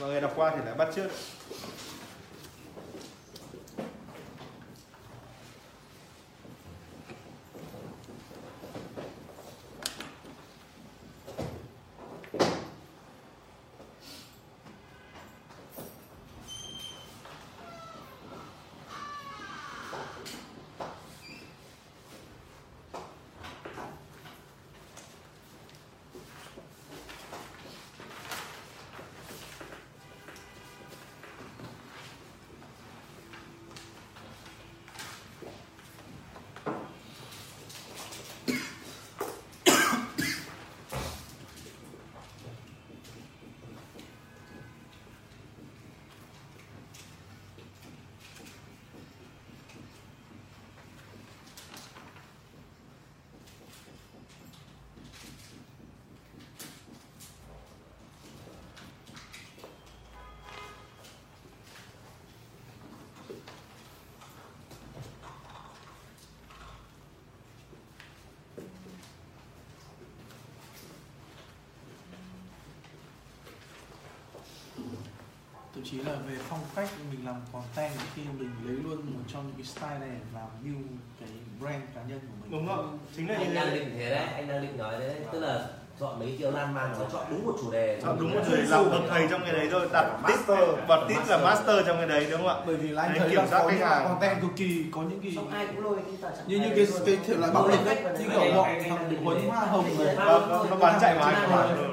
mọi người đọc qua thì lại bắt trước. Thậm chí là về phong cách mình làm content khi mình lấy luôn một trong những cái style này làm build cái brand cá nhân của mình. Đúng không chính là anh đang định thế đấy anh đang định nói đấy. Tức là chọn mấy kiểu lan man và chọn đúng một chủ đề. Chọn đúng một chủ đề làm bậc thầy trong cái đấy thôi đặt tít bật tít là master. trong cái đấy đúng không ạ? Bởi vì là anh Đấy, thấy kiểm soát có khách hàng. content cực kỳ có những cái Xong ai cũng lôi cái tờ trạng như những cái đấy cái thể loại bạo lực ấy như kiểu bọn thằng huấn hoa hồng này. Nó, nó, nó bán chạy mà. Rồi.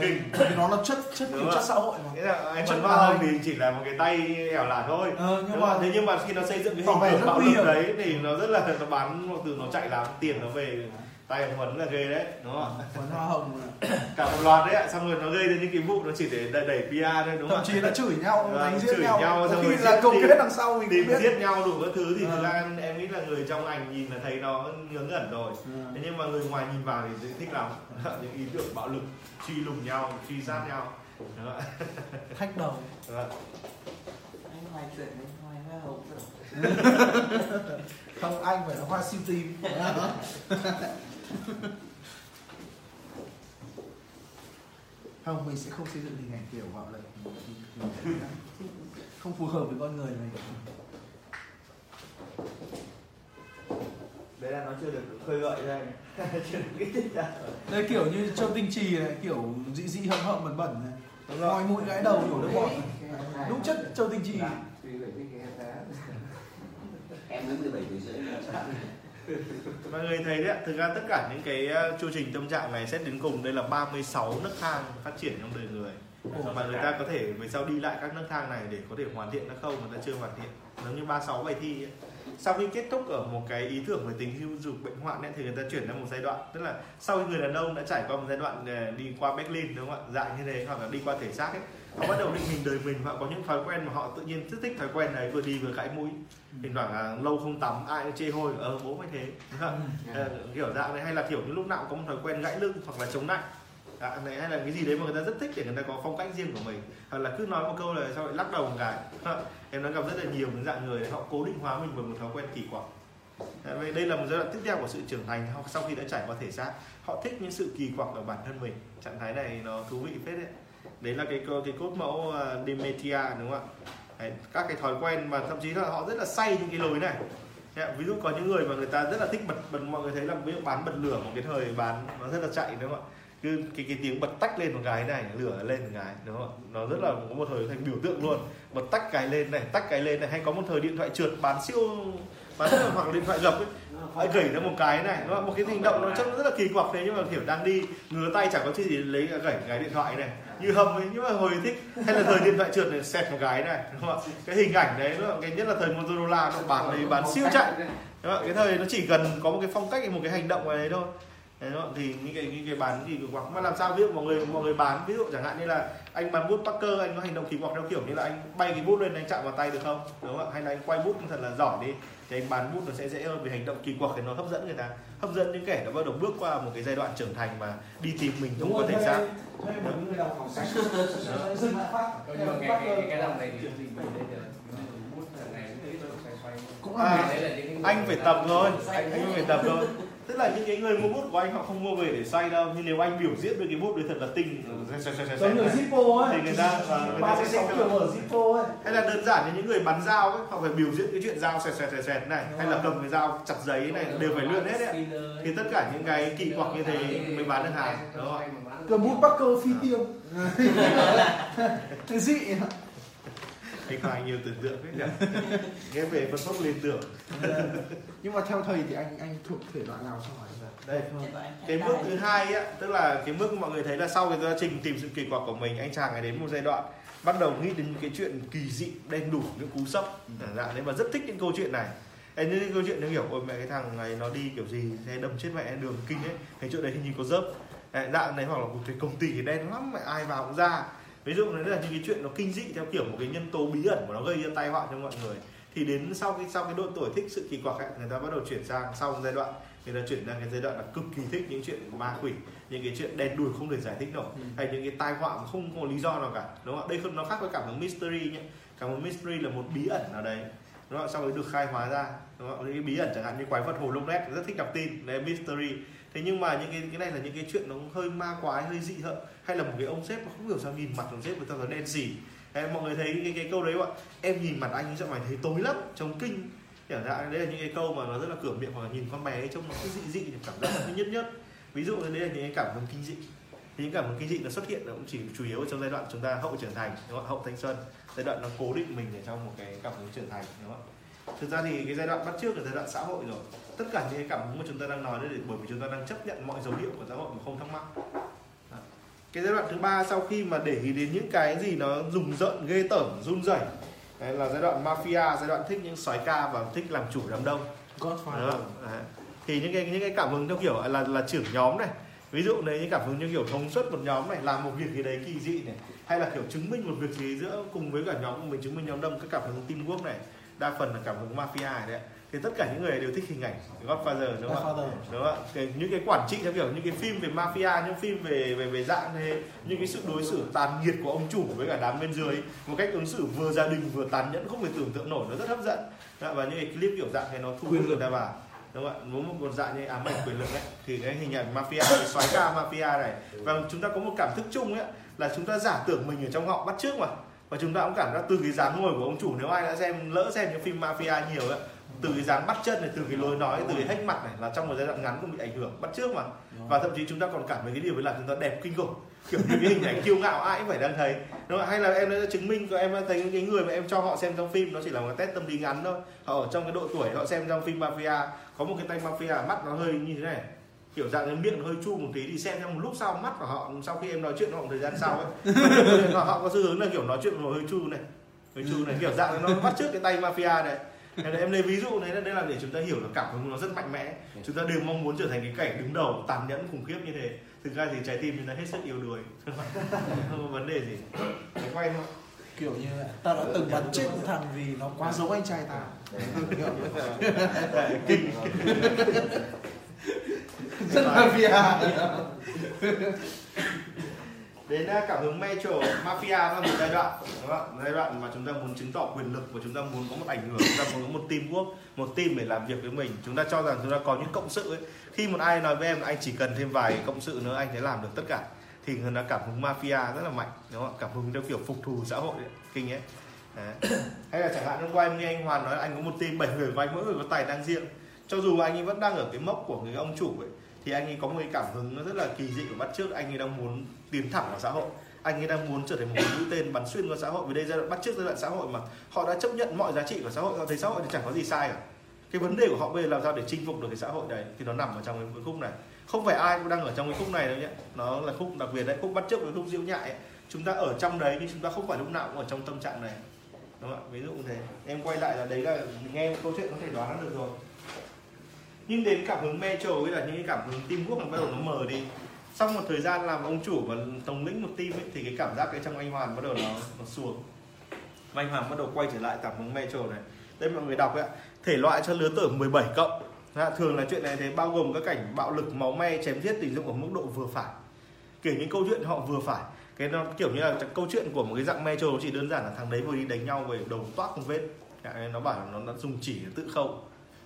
Kinh. bởi vì nó là chất chất Đúng chất xã hội mà. Nghĩa là Hồng bài. thì chỉ là một cái tay ẻo lả thôi. Ờ, nhưng nhưng mà thế nhưng mà khi nó xây dựng cái hình tượng bạo lực đấy thì nó rất là nó bán từ nó chạy làm tiền nó về tay Huấn là ghê đấy đúng không ạ? huấn hoa hồng là cả một loạt đấy ạ xong rồi nó gây ra những cái vụ nó chỉ để đẩy, đẩy PR thôi đúng thậm không chí là chửi nhau Vâng, đánh giết chửi nhau nhau, xong khi rồi là đi. kết đằng sau mình tìm biết giết nhau đủ các thứ thì thực Vâng. ra em nghĩ là người trong ảnh nhìn là thấy nó ngớ ngẩn rồi Vâng. thế nhưng mà người ngoài nhìn vào thì thích lắm những ý tưởng bạo lực truy lùng nhau truy sát nhau đúng không ạ? thách đầu ạ? Anh ngoài chuyện ngoài hoa hồng không anh phải là hoa siêu tim không mình sẽ không xây dựng hình ảnh kiểu bạo lực. Không phù hợp với con người mình đấy là nó chưa được khơi gợi ra chưa được kích thích ra. Đây kiểu như châu tinh trì này kiểu dị dị hậm hậm bẩn bẩn này. Ngòi mũi gãi đầu nhổ nước bọt đúng chất châu tinh trì. Giá. em mới 17 tuổi rưỡi mọi người thấy đấy ạ, thực ra tất cả những cái uh, chu trình tâm trạng này xét đến cùng đây là 36 nấc thang phát triển trong đời người. Mà người ta có thể về sau đi lại các nấc thang này để có thể hoàn thiện nó không? Người ta chưa hoàn thiện. Giống như 36 bài thi ấy. Sau khi kết thúc ở một cái ý tưởng về tình hưu dục bệnh hoạn ấy, thì người ta chuyển sang một giai đoạn. Tức là sau khi người đàn ông đã trải qua một giai đoạn ờ, đi qua Berlin đúng không ạ? Dạng như thế hoặc là đi qua thể xác ấy. Họ bắt đầu định hình đời mình họ có những thói quen mà họ tự nhiên rất thích thói quen này vừa đi vừa gãi mũi. Thỉnh thoảng là lâu không tắm ai cũng chê hôi ờ bố mày thế. Đúng không? Ờ, kiểu dạng này hay là kiểu như lúc nào cũng có một thói quen gãy lưng hoặc là chống nạnh à, này hay là cái gì đấy mà người ta rất thích để người ta có phong cách riêng của mình. Hoặc là cứ nói một câu là sao lại lắc đầu một cái. Em đã gặp rất là nhiều những dạng người họ cố định hóa mình vào một thói quen kỳ quặc. Vậy đây là một giai đoạn tiếp theo của sự trưởng thành họ sau khi đã trải qua thể xác họ thích những sự kỳ quặc ở bản thân mình. Trạng thái này nó thú vị phết đấy. Đấy là cái cái cốt mẫu uh, Demetia đúng không ạ? Đấy, các cái thói quen mà thậm chí là họ rất là say những cái lối này. Đấy, ví dụ có những người mà người ta rất là thích bật bật mọi người thấy là ví dụ bán bật lửa một cái thời bán nó rất là chạy đúng không ạ? Cứ cái cái tiếng bật tách lên một cái này, lửa lên một cái, đúng không ạ? Nó rất là, có một thời thành biểu tượng luôn. Bật tách cái lên này, tách cái lên này, hay có một thời điện thoại trượt, bán siêu, bán hoặc là điện thoại gập ấy. Hãy gẩy ra một cái này, đúng không? một cái hành động nó trông rất là kỳ quặc thế, nhưng mà kiểu đang đi, ngứa tay chẳng có gì lấy gẩy cái điện thoại này. Như hầm ấy, nhưng mà hồi thích. Hay là thời điện thoại trượt này, xẹt một cái này, đúng không ạ? Cái hình ảnh đấy, đúng không? cái nhất là thời Motorola, nó bán đấy bán siêu chạy. Đúng không? cái thời nó chỉ cần có một cái phong cách, một cái hành động này thôi. Đấy đúng không? thì những cái những cái bán kỳ quặc mà làm sao ví dụ mọi người mọi người bán ví dụ chẳng hạn như là anh bán bút Parker anh có hành động kỳ quặc theo kiểu như là anh bay cái bút lên anh chạm vào tay được không? Đúng không ạ? Hay là anh quay bút thật là giỏi đi thì anh bán bút nó sẽ dễ hơn vì hành động kỳ quặc thì nó hấp dẫn người ta. Hấp dẫn những kẻ đã bắt đầu bước qua một cái giai đoạn trưởng thành mà đi tìm mình thể xác. thuê một người sách dừng phát. Cái này thì bút là này cái xoay xoay. cũng À, anh phải tập thôi. anh, anh phải tập thôi là những cái người mua bút của anh họ không mua về để xoay đâu. Nhưng nếu anh biểu diễn với cái bút đấy thật là tinh xoay, giống người xoay. Zippo ấy. Thì người ta- và người ta ba sẽ hơn. ở Zippo ấy. Hay là đơn giản như những người bắn dao ấy họ phải biểu diễn cái chuyện dao xẹt xẹt xẹt xẹt này hay là cầm cái dao chặt giấy này đều phải luyện hết đấy. thì tất cả những cái kỳ quặc như thế mới bán được hàng đúng không? Cầm bút Parker phi tiêu. Dị anh Hoài nhiều tưởng tượng đấy nhỉ? Nghe về phân phúc liên tưởng. Nhưng mà theo thầy thì anh anh thuộc thể loại nào trong này đây cái bước thứ hai á tức là cái bước mọi người thấy là sau cái quá trình tìm sự kỳ quặc của mình anh chàng ấy đến một giai đoạn bắt đầu nghĩ đến những cái chuyện kỳ dị đen đủ những cú sốc. Dạ nên mà rất thích những câu chuyện này. Như cái câu chuyện nó kiểu ôi mẹ cái thằng này nó đi kiểu gì thế đâm chết mẹ đường kinh ấy. Cái chỗ đấy hình như có dớp Đấy, dạng này hoặc là một cái công ty thì đen lắm mẹ ai vào cũng ra ví dụ đấy là những cái chuyện nó kinh dị theo kiểu một cái nhân tố bí ẩn mà nó gây ra tai họa cho mọi người. Thì đến sau cái sau cái độ tuổi thích sự kỳ quặc ấy, người ta bắt đầu chuyển sang sau một giai đoạn người ta chuyển sang cái giai đoạn là cực kỳ thích những chuyện ma quỷ những cái chuyện đen đủi không thể giải thích nổi Ừ. hay những cái tai họa mà không có lý do nào cả đúng không ạ? Đây không nó khác với cảm hứng mystery nhé cảm hứng mystery là một bí ẩn nào đấy đúng không sau đấy được khai hóa ra đúng không những cái bí ẩn chẳng hạn như quái vật hồ lông nét rất thích đọc tin đấy mystery thế nhưng mà những cái cái này là những cái chuyện nó hơi ma quái hơi dị hợm hay là một cái ông sếp mà không hiểu sao nhìn mặt ông sếp người ta là đen gì, em mọi người thấy cái, cái câu đấy không ạ? Em nhìn mặt anh sao mày thấy tối lắm trông kinh. Kiểu dạng đấy là những cái câu mà nó rất là cửa miệng hoặc là nhìn con bé ấy, trông nó cứ dị dị cảm giác nó nhất nhất ví dụ như đấy là những cái cảm hứng kinh dị. Thì những cảm hứng kinh dị nó xuất hiện nó cũng chỉ chủ yếu ở trong giai đoạn chúng ta hậu trưởng thành đúng không? hậu thanh xuân. Giai đoạn nó cố định mình ở trong một cái cảm hứng trưởng thành đúng không ạ? Thực ra thì cái giai đoạn bắt trước là giai đoạn xã hội rồi. Tất cả những cái cảm hứng mà chúng ta đang nói đấy bởi vì chúng ta đang chấp nhận mọi dấu hiệu của xã hội mà không thắc mắc. Đó. cái giai đoạn thứ ba sau khi mà để ý đến những cái gì nó rùng rợn ghê tởm run rẩy đấy là giai đoạn mafia giai đoạn thích những soái ca và thích làm chủ đám đông. Godfather. Thì những cái những cái cảm hứng theo kiểu là là trưởng nhóm này. Ví dụ đấy những cảm hứng như kiểu thống suất một nhóm này làm một việc gì đấy kỳ dị này hay là kiểu chứng minh một việc gì giữa cùng với cả nhóm của mình chứng minh nhóm đông các cảm hứng teamwork này đa phần là cảm hứng mafia này đấy thì tất cả những người đều thích hình ảnh Godfather đúng không ạ? Đúng không ạ? Cái, những cái quản trị theo kiểu những cái phim về mafia những phim về về về dạng thế những cái sự đối xử tàn nghiệt của ông chủ với cả đám bên dưới một cách ứng xử vừa gia đình vừa tàn nhẫn không thể tưởng tượng nổi nó rất hấp dẫn. Đó, và những cái clip kiểu dạng này nó thu hút người ta vào. Đúng không ạ? Muốn một một dạng như ám ảnh quyền lực ấy thì cái hình ảnh mafia cái soái ca mafia này. Và chúng ta có một cảm thức chung ấy là chúng ta giả tưởng mình ở trong họ bắt trước mà và chúng ta cũng cảm giác từ cái dáng ngồi của ông chủ nếu ai đã xem lỡ xem những phim mafia nhiều ấy từ cái dáng bắt chân này từ cái lối nói từ cái hách mặt này là trong một giai đoạn ngắn cũng bị ảnh hưởng bắt trước mà. Và thậm chí chúng ta còn cảm thấy cái điều ấy là chúng ta đẹp kinh khủng kiểu như cái hình ảnh kiêu ngạo ai cũng phải đang thấy. Đúng không? hay là em đã chứng minh cho em đã thấy những cái người mà em cho họ xem trong phim nó chỉ là một test tâm lý ngắn thôi. Họ ở trong cái độ tuổi họ xem trong phim mafia có một cái tay mafia mắt nó hơi như thế này kiểu dạng cái miệng hơi chu một tí thì xem trong một lúc sau mắt của họ sau khi em nói chuyện họ một thời gian sau ấy. Họ, họ có xu hướng là kiểu nói chuyện mà hơi chu này hơi chu này kiểu dạng nó bắt trước cái tay mafia này. Thế em lấy ví dụ này đây là để chúng ta hiểu là cảm hứng nó rất mạnh mẽ. Chúng ta đều mong muốn trở thành cái cảnh đứng đầu tàn nhẫn khủng khiếp như thế. Thực ra thì trái tim chúng ta hết sức yếu đuối. Không có vấn đề gì. Phải quay thôi. Kiểu như là ta đã từng bắn chết một thằng vì nó quá giống anh trai ta. Kiểu như Đấy, kinh rất mafia đến uh, cảm hứng metro mafia là một giai đoạn đúng không? giai đoạn mà chúng ta muốn chứng tỏ quyền lực và chúng ta muốn có một ảnh hưởng chúng ta muốn có một teamwork một team để làm việc với mình chúng ta cho rằng chúng ta có những cộng sự ấy. khi một ai nói với em là anh chỉ cần thêm vài cộng sự nữa anh sẽ làm được tất cả thì người ta cảm hứng mafia rất là mạnh đúng không cảm hứng theo kiểu phục thù xã hội ấy. kinh ấy Đấy. hay là chẳng hạn hôm qua em nghe anh Hoàn nói anh có một team 7 người và anh mỗi người có tài năng riêng cho dù anh ấy vẫn đang ở cái mốc của người ông chủ ấy thì anh ấy có một cái cảm hứng nó rất là kỳ dị của bắt trước anh ấy đang muốn tiến thẳng vào xã hội. Anh ấy đang muốn trở thành một mũi tên bắn xuyên qua xã hội. Vì đây giai đoạn bắt trước giai đoạn xã hội mà họ đã chấp nhận mọi giá trị của xã hội. Họ thấy xã hội thì chẳng có gì sai cả. Cái vấn đề của họ bây giờ làm sao để chinh phục được cái xã hội này thì nó nằm ở trong cái khúc này. Không phải ai cũng đang ở trong cái khúc này đâu nhé nó là khúc đặc biệt đấy. Khúc bắt trước với khúc diễu nhại ấy. chúng ta ở trong đấy nhưng chúng ta không phải lúc nào cũng ở trong tâm trạng này. Đúng không ạ? Ví dụ như thế. Em quay lại là đấy là nghe câu chuyện có thể đoán được rồi nhưng đến cảm hứng metro ấy là những cái cảm hứng teamwork nó bắt đầu nó mờ đi. Sau một thời gian làm ông chủ và thống lĩnh một team ấy, thì cái cảm giác cái trong anh Hoàn bắt đầu nó, nó xuống. Và anh Hoàng bắt đầu quay trở lại cảm hứng metro này. Đây mọi người đọc ấy, ạ. thể loại cho lứa tuổi 17 cộng. Dạ, thường là chuyện này thì bao gồm các cảnh bạo lực máu me chém giết tình dục ở mức độ vừa phải. Kể những câu chuyện họ vừa phải. Cái nó kiểu như là câu chuyện của một cái dạng metro nó chỉ đơn giản là thằng đấy vừa đi đánh nhau về đầu toát không vết. Dạ, nó bảo là nó, đã dùng chỉ tự khâu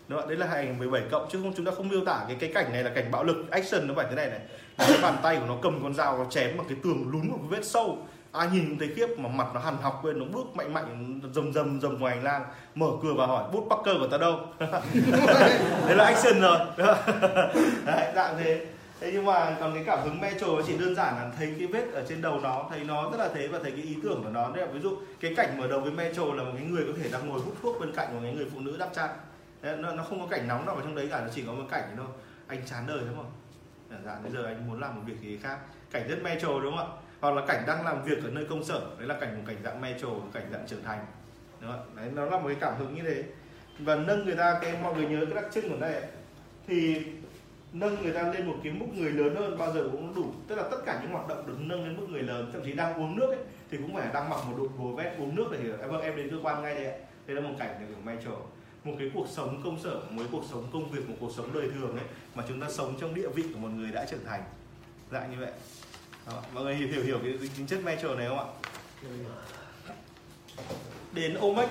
đúng không? đấy là hành 17 cộng, chứ không, chúng ta không miêu tả cái cái cảnh này là cảnh bạo lực, action, nó phải thế này này. Cái bàn tay của nó cầm con dao, nó chém vào cái tường lún một cái vết sâu. Ai nhìn cũng thấy khiếp, mà mặt nó hằn học lên, nó bước mạnh mạnh rầm rầm rầm ngoài hành lang, mở cửa và hỏi, bút Parker của ta đâu? Đấy là action rồi. Đấy, dạng thế. Thế nhưng mà còn cái cảm hứng metro chỉ đơn giản là thấy cái vết ở trên đầu nó, thấy nó rất là thế và thấy cái ý tưởng của nó. Đấy là ví dụ cái cảnh mở đầu với metro là một cái người có thể đang ngồi hút thuốc bên cạnh một cái người phụ nữ đắp chăn nó, nó không có cảnh nóng nào ở trong đấy cả nó chỉ có một cảnh thôi. Anh chán đời đúng không? Chẳng hạn bây giờ anh muốn làm một việc gì khác. Cảnh rất metro đúng không ạ? Hoặc là cảnh đang làm việc ở nơi công sở đấy là cảnh một cảnh dạng metro cảnh dạng trưởng thành. Đúng không? đấy nó là một cái cảm hứng như thế. Và nâng người ta cái mọi người nhớ cái đặc trưng của đây thì nâng người ta lên một cái mức người lớn hơn bao giờ cũng đủ. Tức là tất cả những hoạt động được nâng lên mức người lớn thậm chí đang uống nước ấy, thì cũng phải đang mặc một bộ đồ vest uống nước để hiểu em vâng em đến cơ quan ngay đây ạ. Đây là một cảnh của metro một cái cuộc sống công sở một cái cuộc sống công việc một cuộc sống đời thường ấy mà chúng ta sống trong địa vị của một người đã trưởng thành. Dạng như vậy. Đó, mọi người hiểu hiểu hiểu cái tính chất metro này không ạ? Đến OMEC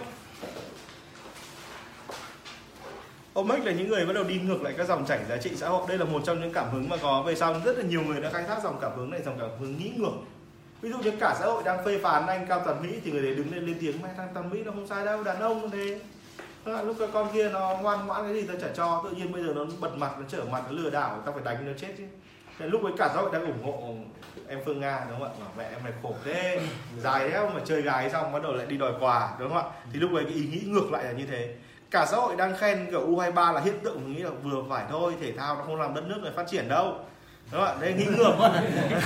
OMEC là những người bắt đầu đi ngược lại các dòng chảy giá trị xã hội. Đây là một trong những cảm hứng mà có. Về sau rất là nhiều người đã khai thác dòng cảm hứng này dòng cảm hứng nghĩ ngược. Ví dụ như cả xã hội đang phê phán anh cao toàn mỹ thì người đấy đứng lên lên tiếng mai thằng toàn mỹ nó không sai đâu đàn ông thế lúc cái con kia nó ngoan ngoãn cái gì ta trả cho tự nhiên bây giờ nó bật mặt nó trở mặt nó lừa đảo ta phải đánh nó chết chứ Thế lúc ấy cả xã hội đang ủng hộ em Phương Nga đúng không ạ? Bảo mẹ em này khổ thế, dài thế mà chơi gái xong bắt đầu lại đi đòi quà đúng không ạ? Thì lúc ấy cái ý nghĩ ngược lại là như thế. Cả xã hội đang khen kiểu U23 là hiện tượng nghĩ là vừa phải thôi, thể thao nó không làm đất nước này phát triển đâu. Đúng không ạ? Đây nghĩ ngược.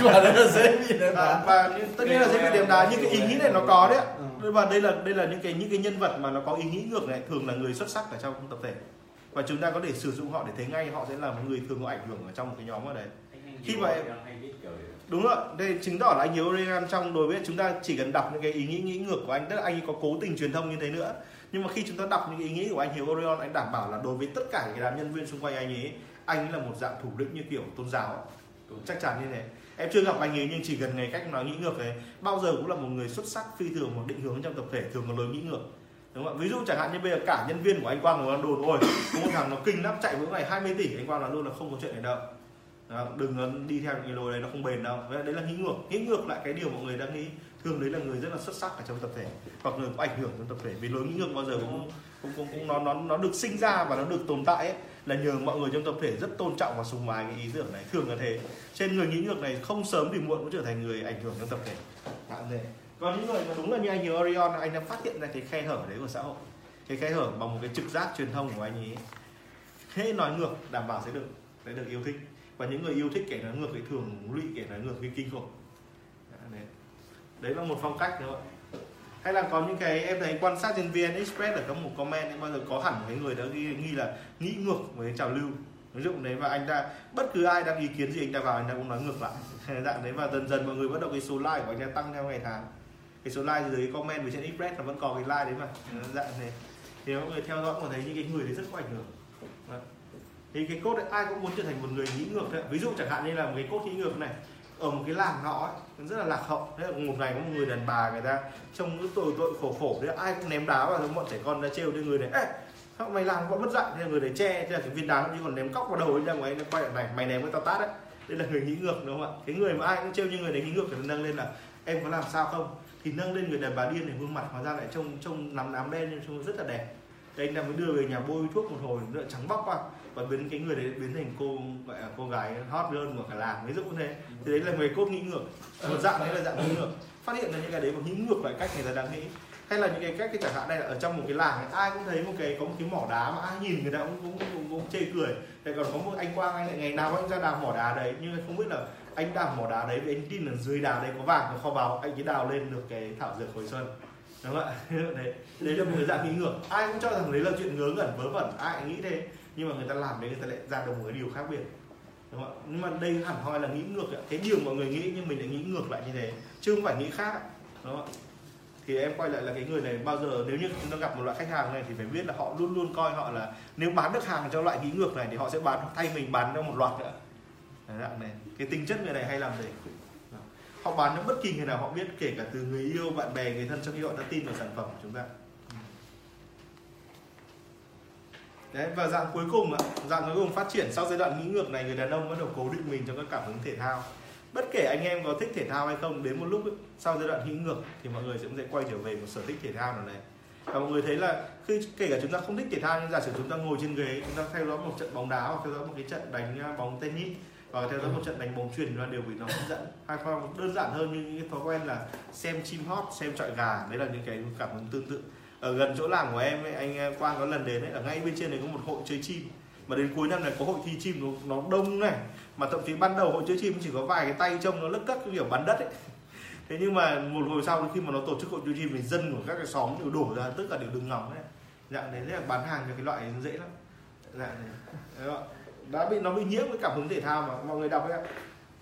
quả đấy là dễ bị đền À, đá và tất nhiên là sẽ bị điểm đá nhưng cái ý nghĩ này nó có đấy ạ. Ừ. Và đây là đây là những cái những cái nhân vật mà nó có ý nghĩ ngược này thường là người xuất sắc ở trong tập thể và chúng ta có thể sử dụng họ để thấy ngay họ sẽ là một người thường có ảnh hưởng ở trong một cái nhóm ở đấy Khi mà em- đúng rồi đây chứng tỏ là anh Hiếu Regan trong đối với chúng ta chỉ cần đọc những cái ý nghĩ nghĩ ngược của anh tức là anh ấy có cố tình truyền thông như thế nữa nhưng mà khi chúng ta đọc những ý nghĩ của anh Hiếu Orion anh đảm bảo là đối với tất cả những cái đám nhân viên xung quanh anh ấy anh ấy là một dạng thủ lĩnh như kiểu tôn giáo chắc chắn như thế. Em chưa gặp anh ấy nhưng chỉ gần ngày cách nói nghĩ ngược ấy. Bao giờ cũng là một người xuất sắc phi thường một định hướng trong tập thể thường có lối nghĩ ngược. Đúng không ạ? Ví dụ chẳng hạn như bây giờ cả nhân viên của anh Quang nó đồn ôi có một thằng nó kinh lắm chạy mỗi ngày 20 tỷ anh Quang nói luôn là không có chuyện này đâu đó, đừng đi theo những cái lối đấy nó không bền đâu. Vậy đấy là nghĩ ngược. Nghĩ ngược lại cái điều mọi người đang nghĩ. Thường đấy là người rất là xuất sắc ở trong tập thể hoặc người có ảnh hưởng trong tập thể. Vì lối nghĩ ngược bao giờ cũng cũng, cũng, cũng nó nó nó được sinh ra và nó được tồn tại ấy, là nhờ mọi người trong tập thể rất tôn trọng và sùng bái cái ý tưởng này, thường là thế. Trên người nghĩ ngược này, không sớm thì muộn cũng trở thành người ảnh hưởng trong tập thể. Tạm thế còn những người mà đúng là như anh như Orion, anh đã phát hiện ra cái khe hở đấy của xã hội. Cái khe hở bằng một cái trực giác truyền thông của anh ấy. Thế nói ngược, đảm bảo sẽ được sẽ được yêu thích. Và những người yêu thích kẻ nói ngược thì thường lụy kẻ nói ngược cái kinh khủng. Đấy. đấy là một phong cách, đúng không ạ? Hay là có những cái em thấy quan sát trên VN Express ở trong một comment thì bao giờ có hẳn cái người đã ghi, nghi là nghĩ ngược với trào lưu? Ví dụ đấy và anh ta bất cứ ai đang ý kiến gì anh ta vào anh ta cũng nói ngược lại. Dạng đấy và dần dần mọi người bắt đầu cái số like của anh ta tăng theo ngày tháng. Cái số like dưới comment với trên Express nó vẫn còn cái like đấy mà. Dạng này thì mọi người theo dõi mà thấy những cái người đấy rất có ảnh hưởng. Vâng. Thì cái cốt ấy, ai cũng muốn trở thành một người nghĩ ngược thôi ví dụ chẳng hạn như là một cái cốt nghĩ ngược này ở một cái làng nọ ấy, rất là lạc hậu. Thế là một ngày có một người đàn bà người ta trông cứ tội tội khổ khổ đấy ai cũng ném đá vào bọn trẻ con ra trêu đến người này Ê, sao mày làm bọn mất dạy thế là người đấy che thế là cái viên đá nó đi còn ném cóc vào đầu ấy ra ngoài nó quay lại này mày ném với tao tát đấy. Đây là người nghĩ ngược đúng không ạ? Cái người mà ai cũng trêu như người đấy nghĩ ngược thì nó nâng lên là em có làm sao không? Thì nâng lên người đàn bà điên này gương mặt hóa ra lại trông trông nắm nám đen nhưng trông rất là đẹp. Đấy anh ta mới đưa về nhà bôi thuốc một hồi nữa trắng bóc qua và biến cái người đấy biến thành cô gọi là cô gái hot girl của cả làng ví dụ như thế. Thì đấy là người cốt nghĩ ngược. Một dạng đấy là dạng nghĩ ngược. Phát hiện ra những cái đấy và nghĩ ngược lại cách người ta đang nghĩ. Hay là những cái cách cái chẳng hạn đây là ở trong một cái làng ấy, ai cũng thấy một cái có một cái mỏ đá mà ai nhìn người ta cũng cũng, cũng, cũng chê cười. Thì còn có một anh quang anh lại ngày nào anh ra đào mỏ đá đấy. Nhưng không biết là anh đào mỏ đá đấy vì anh tin là dưới đá đấy có vàng có kho báu. Anh ấy đào lên được cái thảo dược hồi xuân. Đúng không ạ? Đấy. Đấy là một cái dạng nghĩ ngược. Ai cũng cho rằng đấy là chuyện ngớ ngẩn vớ vẩn. Ai cũng nghĩ thế nhưng mà người ta làm đấy người ta lại ra được một cái điều khác biệt. Đúng không ạ? Nhưng mà đây hẳn hoi là nghĩ ngược ạ. Cái điều mọi người nghĩ nhưng mình lại nghĩ ngược lại như thế chứ không phải nghĩ khác đúng không ạ? Thì em quay lại là cái người này bao giờ nếu như chúng ta gặp một loại khách hàng này thì phải biết là họ luôn luôn coi họ là nếu bán được hàng cho loại nghĩ ngược này thì họ sẽ bán thay mình bán cho một loạt nữa Đấy, dạng này. Cái tính chất người này hay làm gì họ bán cho bất kỳ người nào họ biết kể cả từ người yêu bạn bè người thân trong khi họ đã tin vào sản phẩm của chúng ta. Đấy, và dạng cuối cùng ạ, dạng cuối cùng phát triển sau giai đoạn nghĩ ngược này người đàn ông bắt đầu cố định mình trong các cảm hứng thể thao. Bất kể anh em có thích thể thao hay không đến một lúc ấy, sau giai đoạn nghĩ ngược thì mọi người sẽ sẽ quay trở về một sở thích thể thao nào đấy. Và mọi người thấy là khi kể cả chúng ta không thích thể thao nhưng giả sử chúng ta ngồi trên ghế chúng ta theo dõi một trận bóng đá hoặc theo dõi một cái trận đánh à, bóng tennis hoặc theo dõi một trận đánh bóng chuyền là đều bị nó hấp dẫn hay không đơn giản hơn như những cái thói quen là xem chim hót xem trọi gà đấy là những cái cảm hứng tương tự ở gần chỗ làm của em ấy, anh Quang có lần đến ấy, ở ngay bên trên này có một hội chơi chim. Mà đến cuối năm này có hội thi chim nó, nó đông này. Mà thậm chí ban đầu hội chơi chim chỉ có vài cái tay trông nó lất cất cái kiểu bắn đất ấy. Thế nhưng mà một hồi sau khi mà nó tổ chức hội chơi chim thì dân của các cái xóm đều đổ ra tất cả đều đứng ngóng đấy dạng đấy là bán hàng cho cái loại dễ lắm. Dạng này đã bị nó bị nhiễm với cảm hứng thể thao mà mọi người đọc ấy.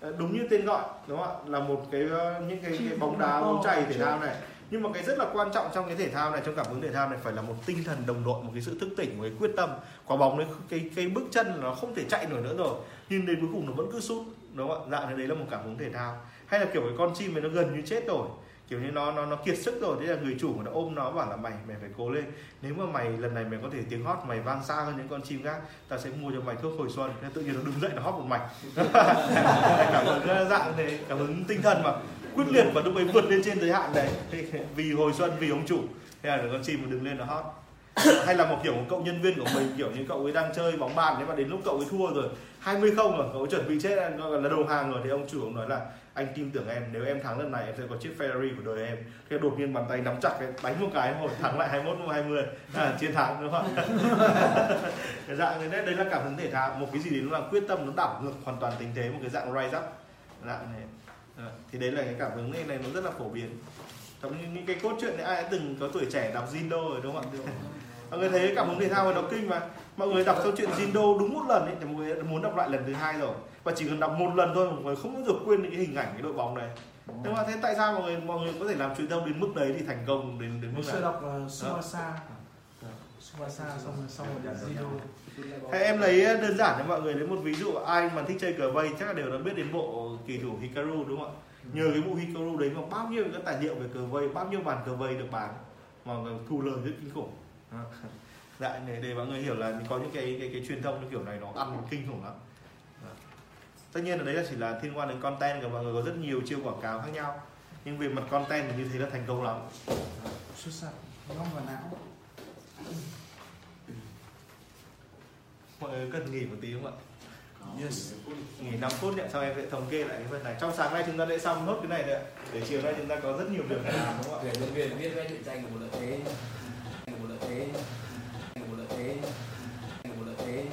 Ờ, đúng như tên gọi đúng không ạ? Là một cái ờ, những cái, cái bóng đá bóng chày thể thao này nhưng mà cái rất là quan trọng trong cái thể thao này, trong cảm hứng thể thao này phải là một tinh thần đồng đội, một cái sự thức tỉnh, một cái quyết tâm. Quả bóng đấy, cái cái bước chân nó không thể chạy nổi nữa rồi. Nhưng đến cuối cùng nó vẫn cứ sút, đúng không ạ? Dạng này đấy là một cảm hứng thể thao. Hay là kiểu cái con chim này nó gần như chết rồi. Kiểu như nó nó nó kiệt sức rồi, thế là người chủ nó ôm nó bảo là mày mày phải cố lên. Nếu mà mày, lần này mày có thể tiếng hót, mày vang xa hơn những con chim khác ta sẽ mua cho mày thuốc hồi xuân. Thế tự nhiên nó đứng dậy, nó hót một mạch. Cảm hứng dạng thế, cảm hứng tinh thần mà quyết liệt và lúc ấy vượt lên trên giới hạn đấy. Vì hồi xuân vì ông chủ. Thế là con chim mà đứng lên nó hot hay là một kiểu một cậu nhân viên của mình kiểu như cậu ấy đang chơi bóng bàn nhưng mà đến lúc cậu ấy thua rồi 20 không rồi cậu ấy chuẩn bị chết là đầu hàng rồi thì ông chủ ông nói là anh tin tưởng em nếu em thắng lần này em sẽ có chiếc Ferrari của đời em. Thế đột nhiên bàn tay nắm chặt cái đánh một cái hồi thắng lại 21 20 à, chiến thắng đúng không cái dạng đấy đấy là cảm hứng thể thao. Một cái gì đấy nó là quyết tâm nó đảo ngược hoàn toàn tình thế một cái dạng rise up. Dạng này à, thì đấy là cái cảm hứng này này nó rất là phổ biến. Trong những, những cái cốt truyện này ai đã từng có tuổi trẻ đọc Jindo rồi đúng không ạ? Mọi người thấy cảm hứng thể thao và đọc kinh mà. Mọi người đọc câu chuyện Jindo đúng một lần ấy thì mọi người muốn đọc lại lần thứ hai rồi. Và chỉ cần đọc một lần thôi mọi người không bao giờ quên những cái hình ảnh cái đội bóng này nhưng mà thế tại sao mọi người mọi người có thể làm truyền thông đến mức đấy thì thành công đến đến mức Hồi xưa này đọc uh, Subasa Subasa xong rồi xong rồi đến Zido Hay em lấy đơn giản cho mọi người lấy một ví dụ ai mà thích chơi cờ vây chắc là đều đã biết đến bộ kỳ thủ Hikaru đúng không ạ? Nhờ cái bộ Hikaru đấy mà bao nhiêu cái tài liệu về cờ vây, bao nhiêu bàn cờ vây được bán mà thu lời rất kinh khủng. Đó. Dạ để, để mọi người hiểu là có những cái cái cái truyền thông như kiểu này nó ăn kinh khủng lắm. Tất nhiên là đấy là chỉ là liên quan đến content của mọi người có rất nhiều chiêu quảng cáo khác nhau. Nhưng về mặt content thì như thế là thành công lắm. xuất sắc ngon và não Mọi người cần nghỉ một tí không ạ? yes. Nghỉ 5 phút nhé sau em sẽ thống kê lại cái phần này. Trong sáng nay chúng ta sẽ xong nốt cái này rồi ạ. để chiều nay chúng ta có rất nhiều việc phải làm đúng không ạ? Để nhân viên biết vẽ truyện tranh là một lợi thế. Là một lợi thế. Một lợi thế. Một lợi thế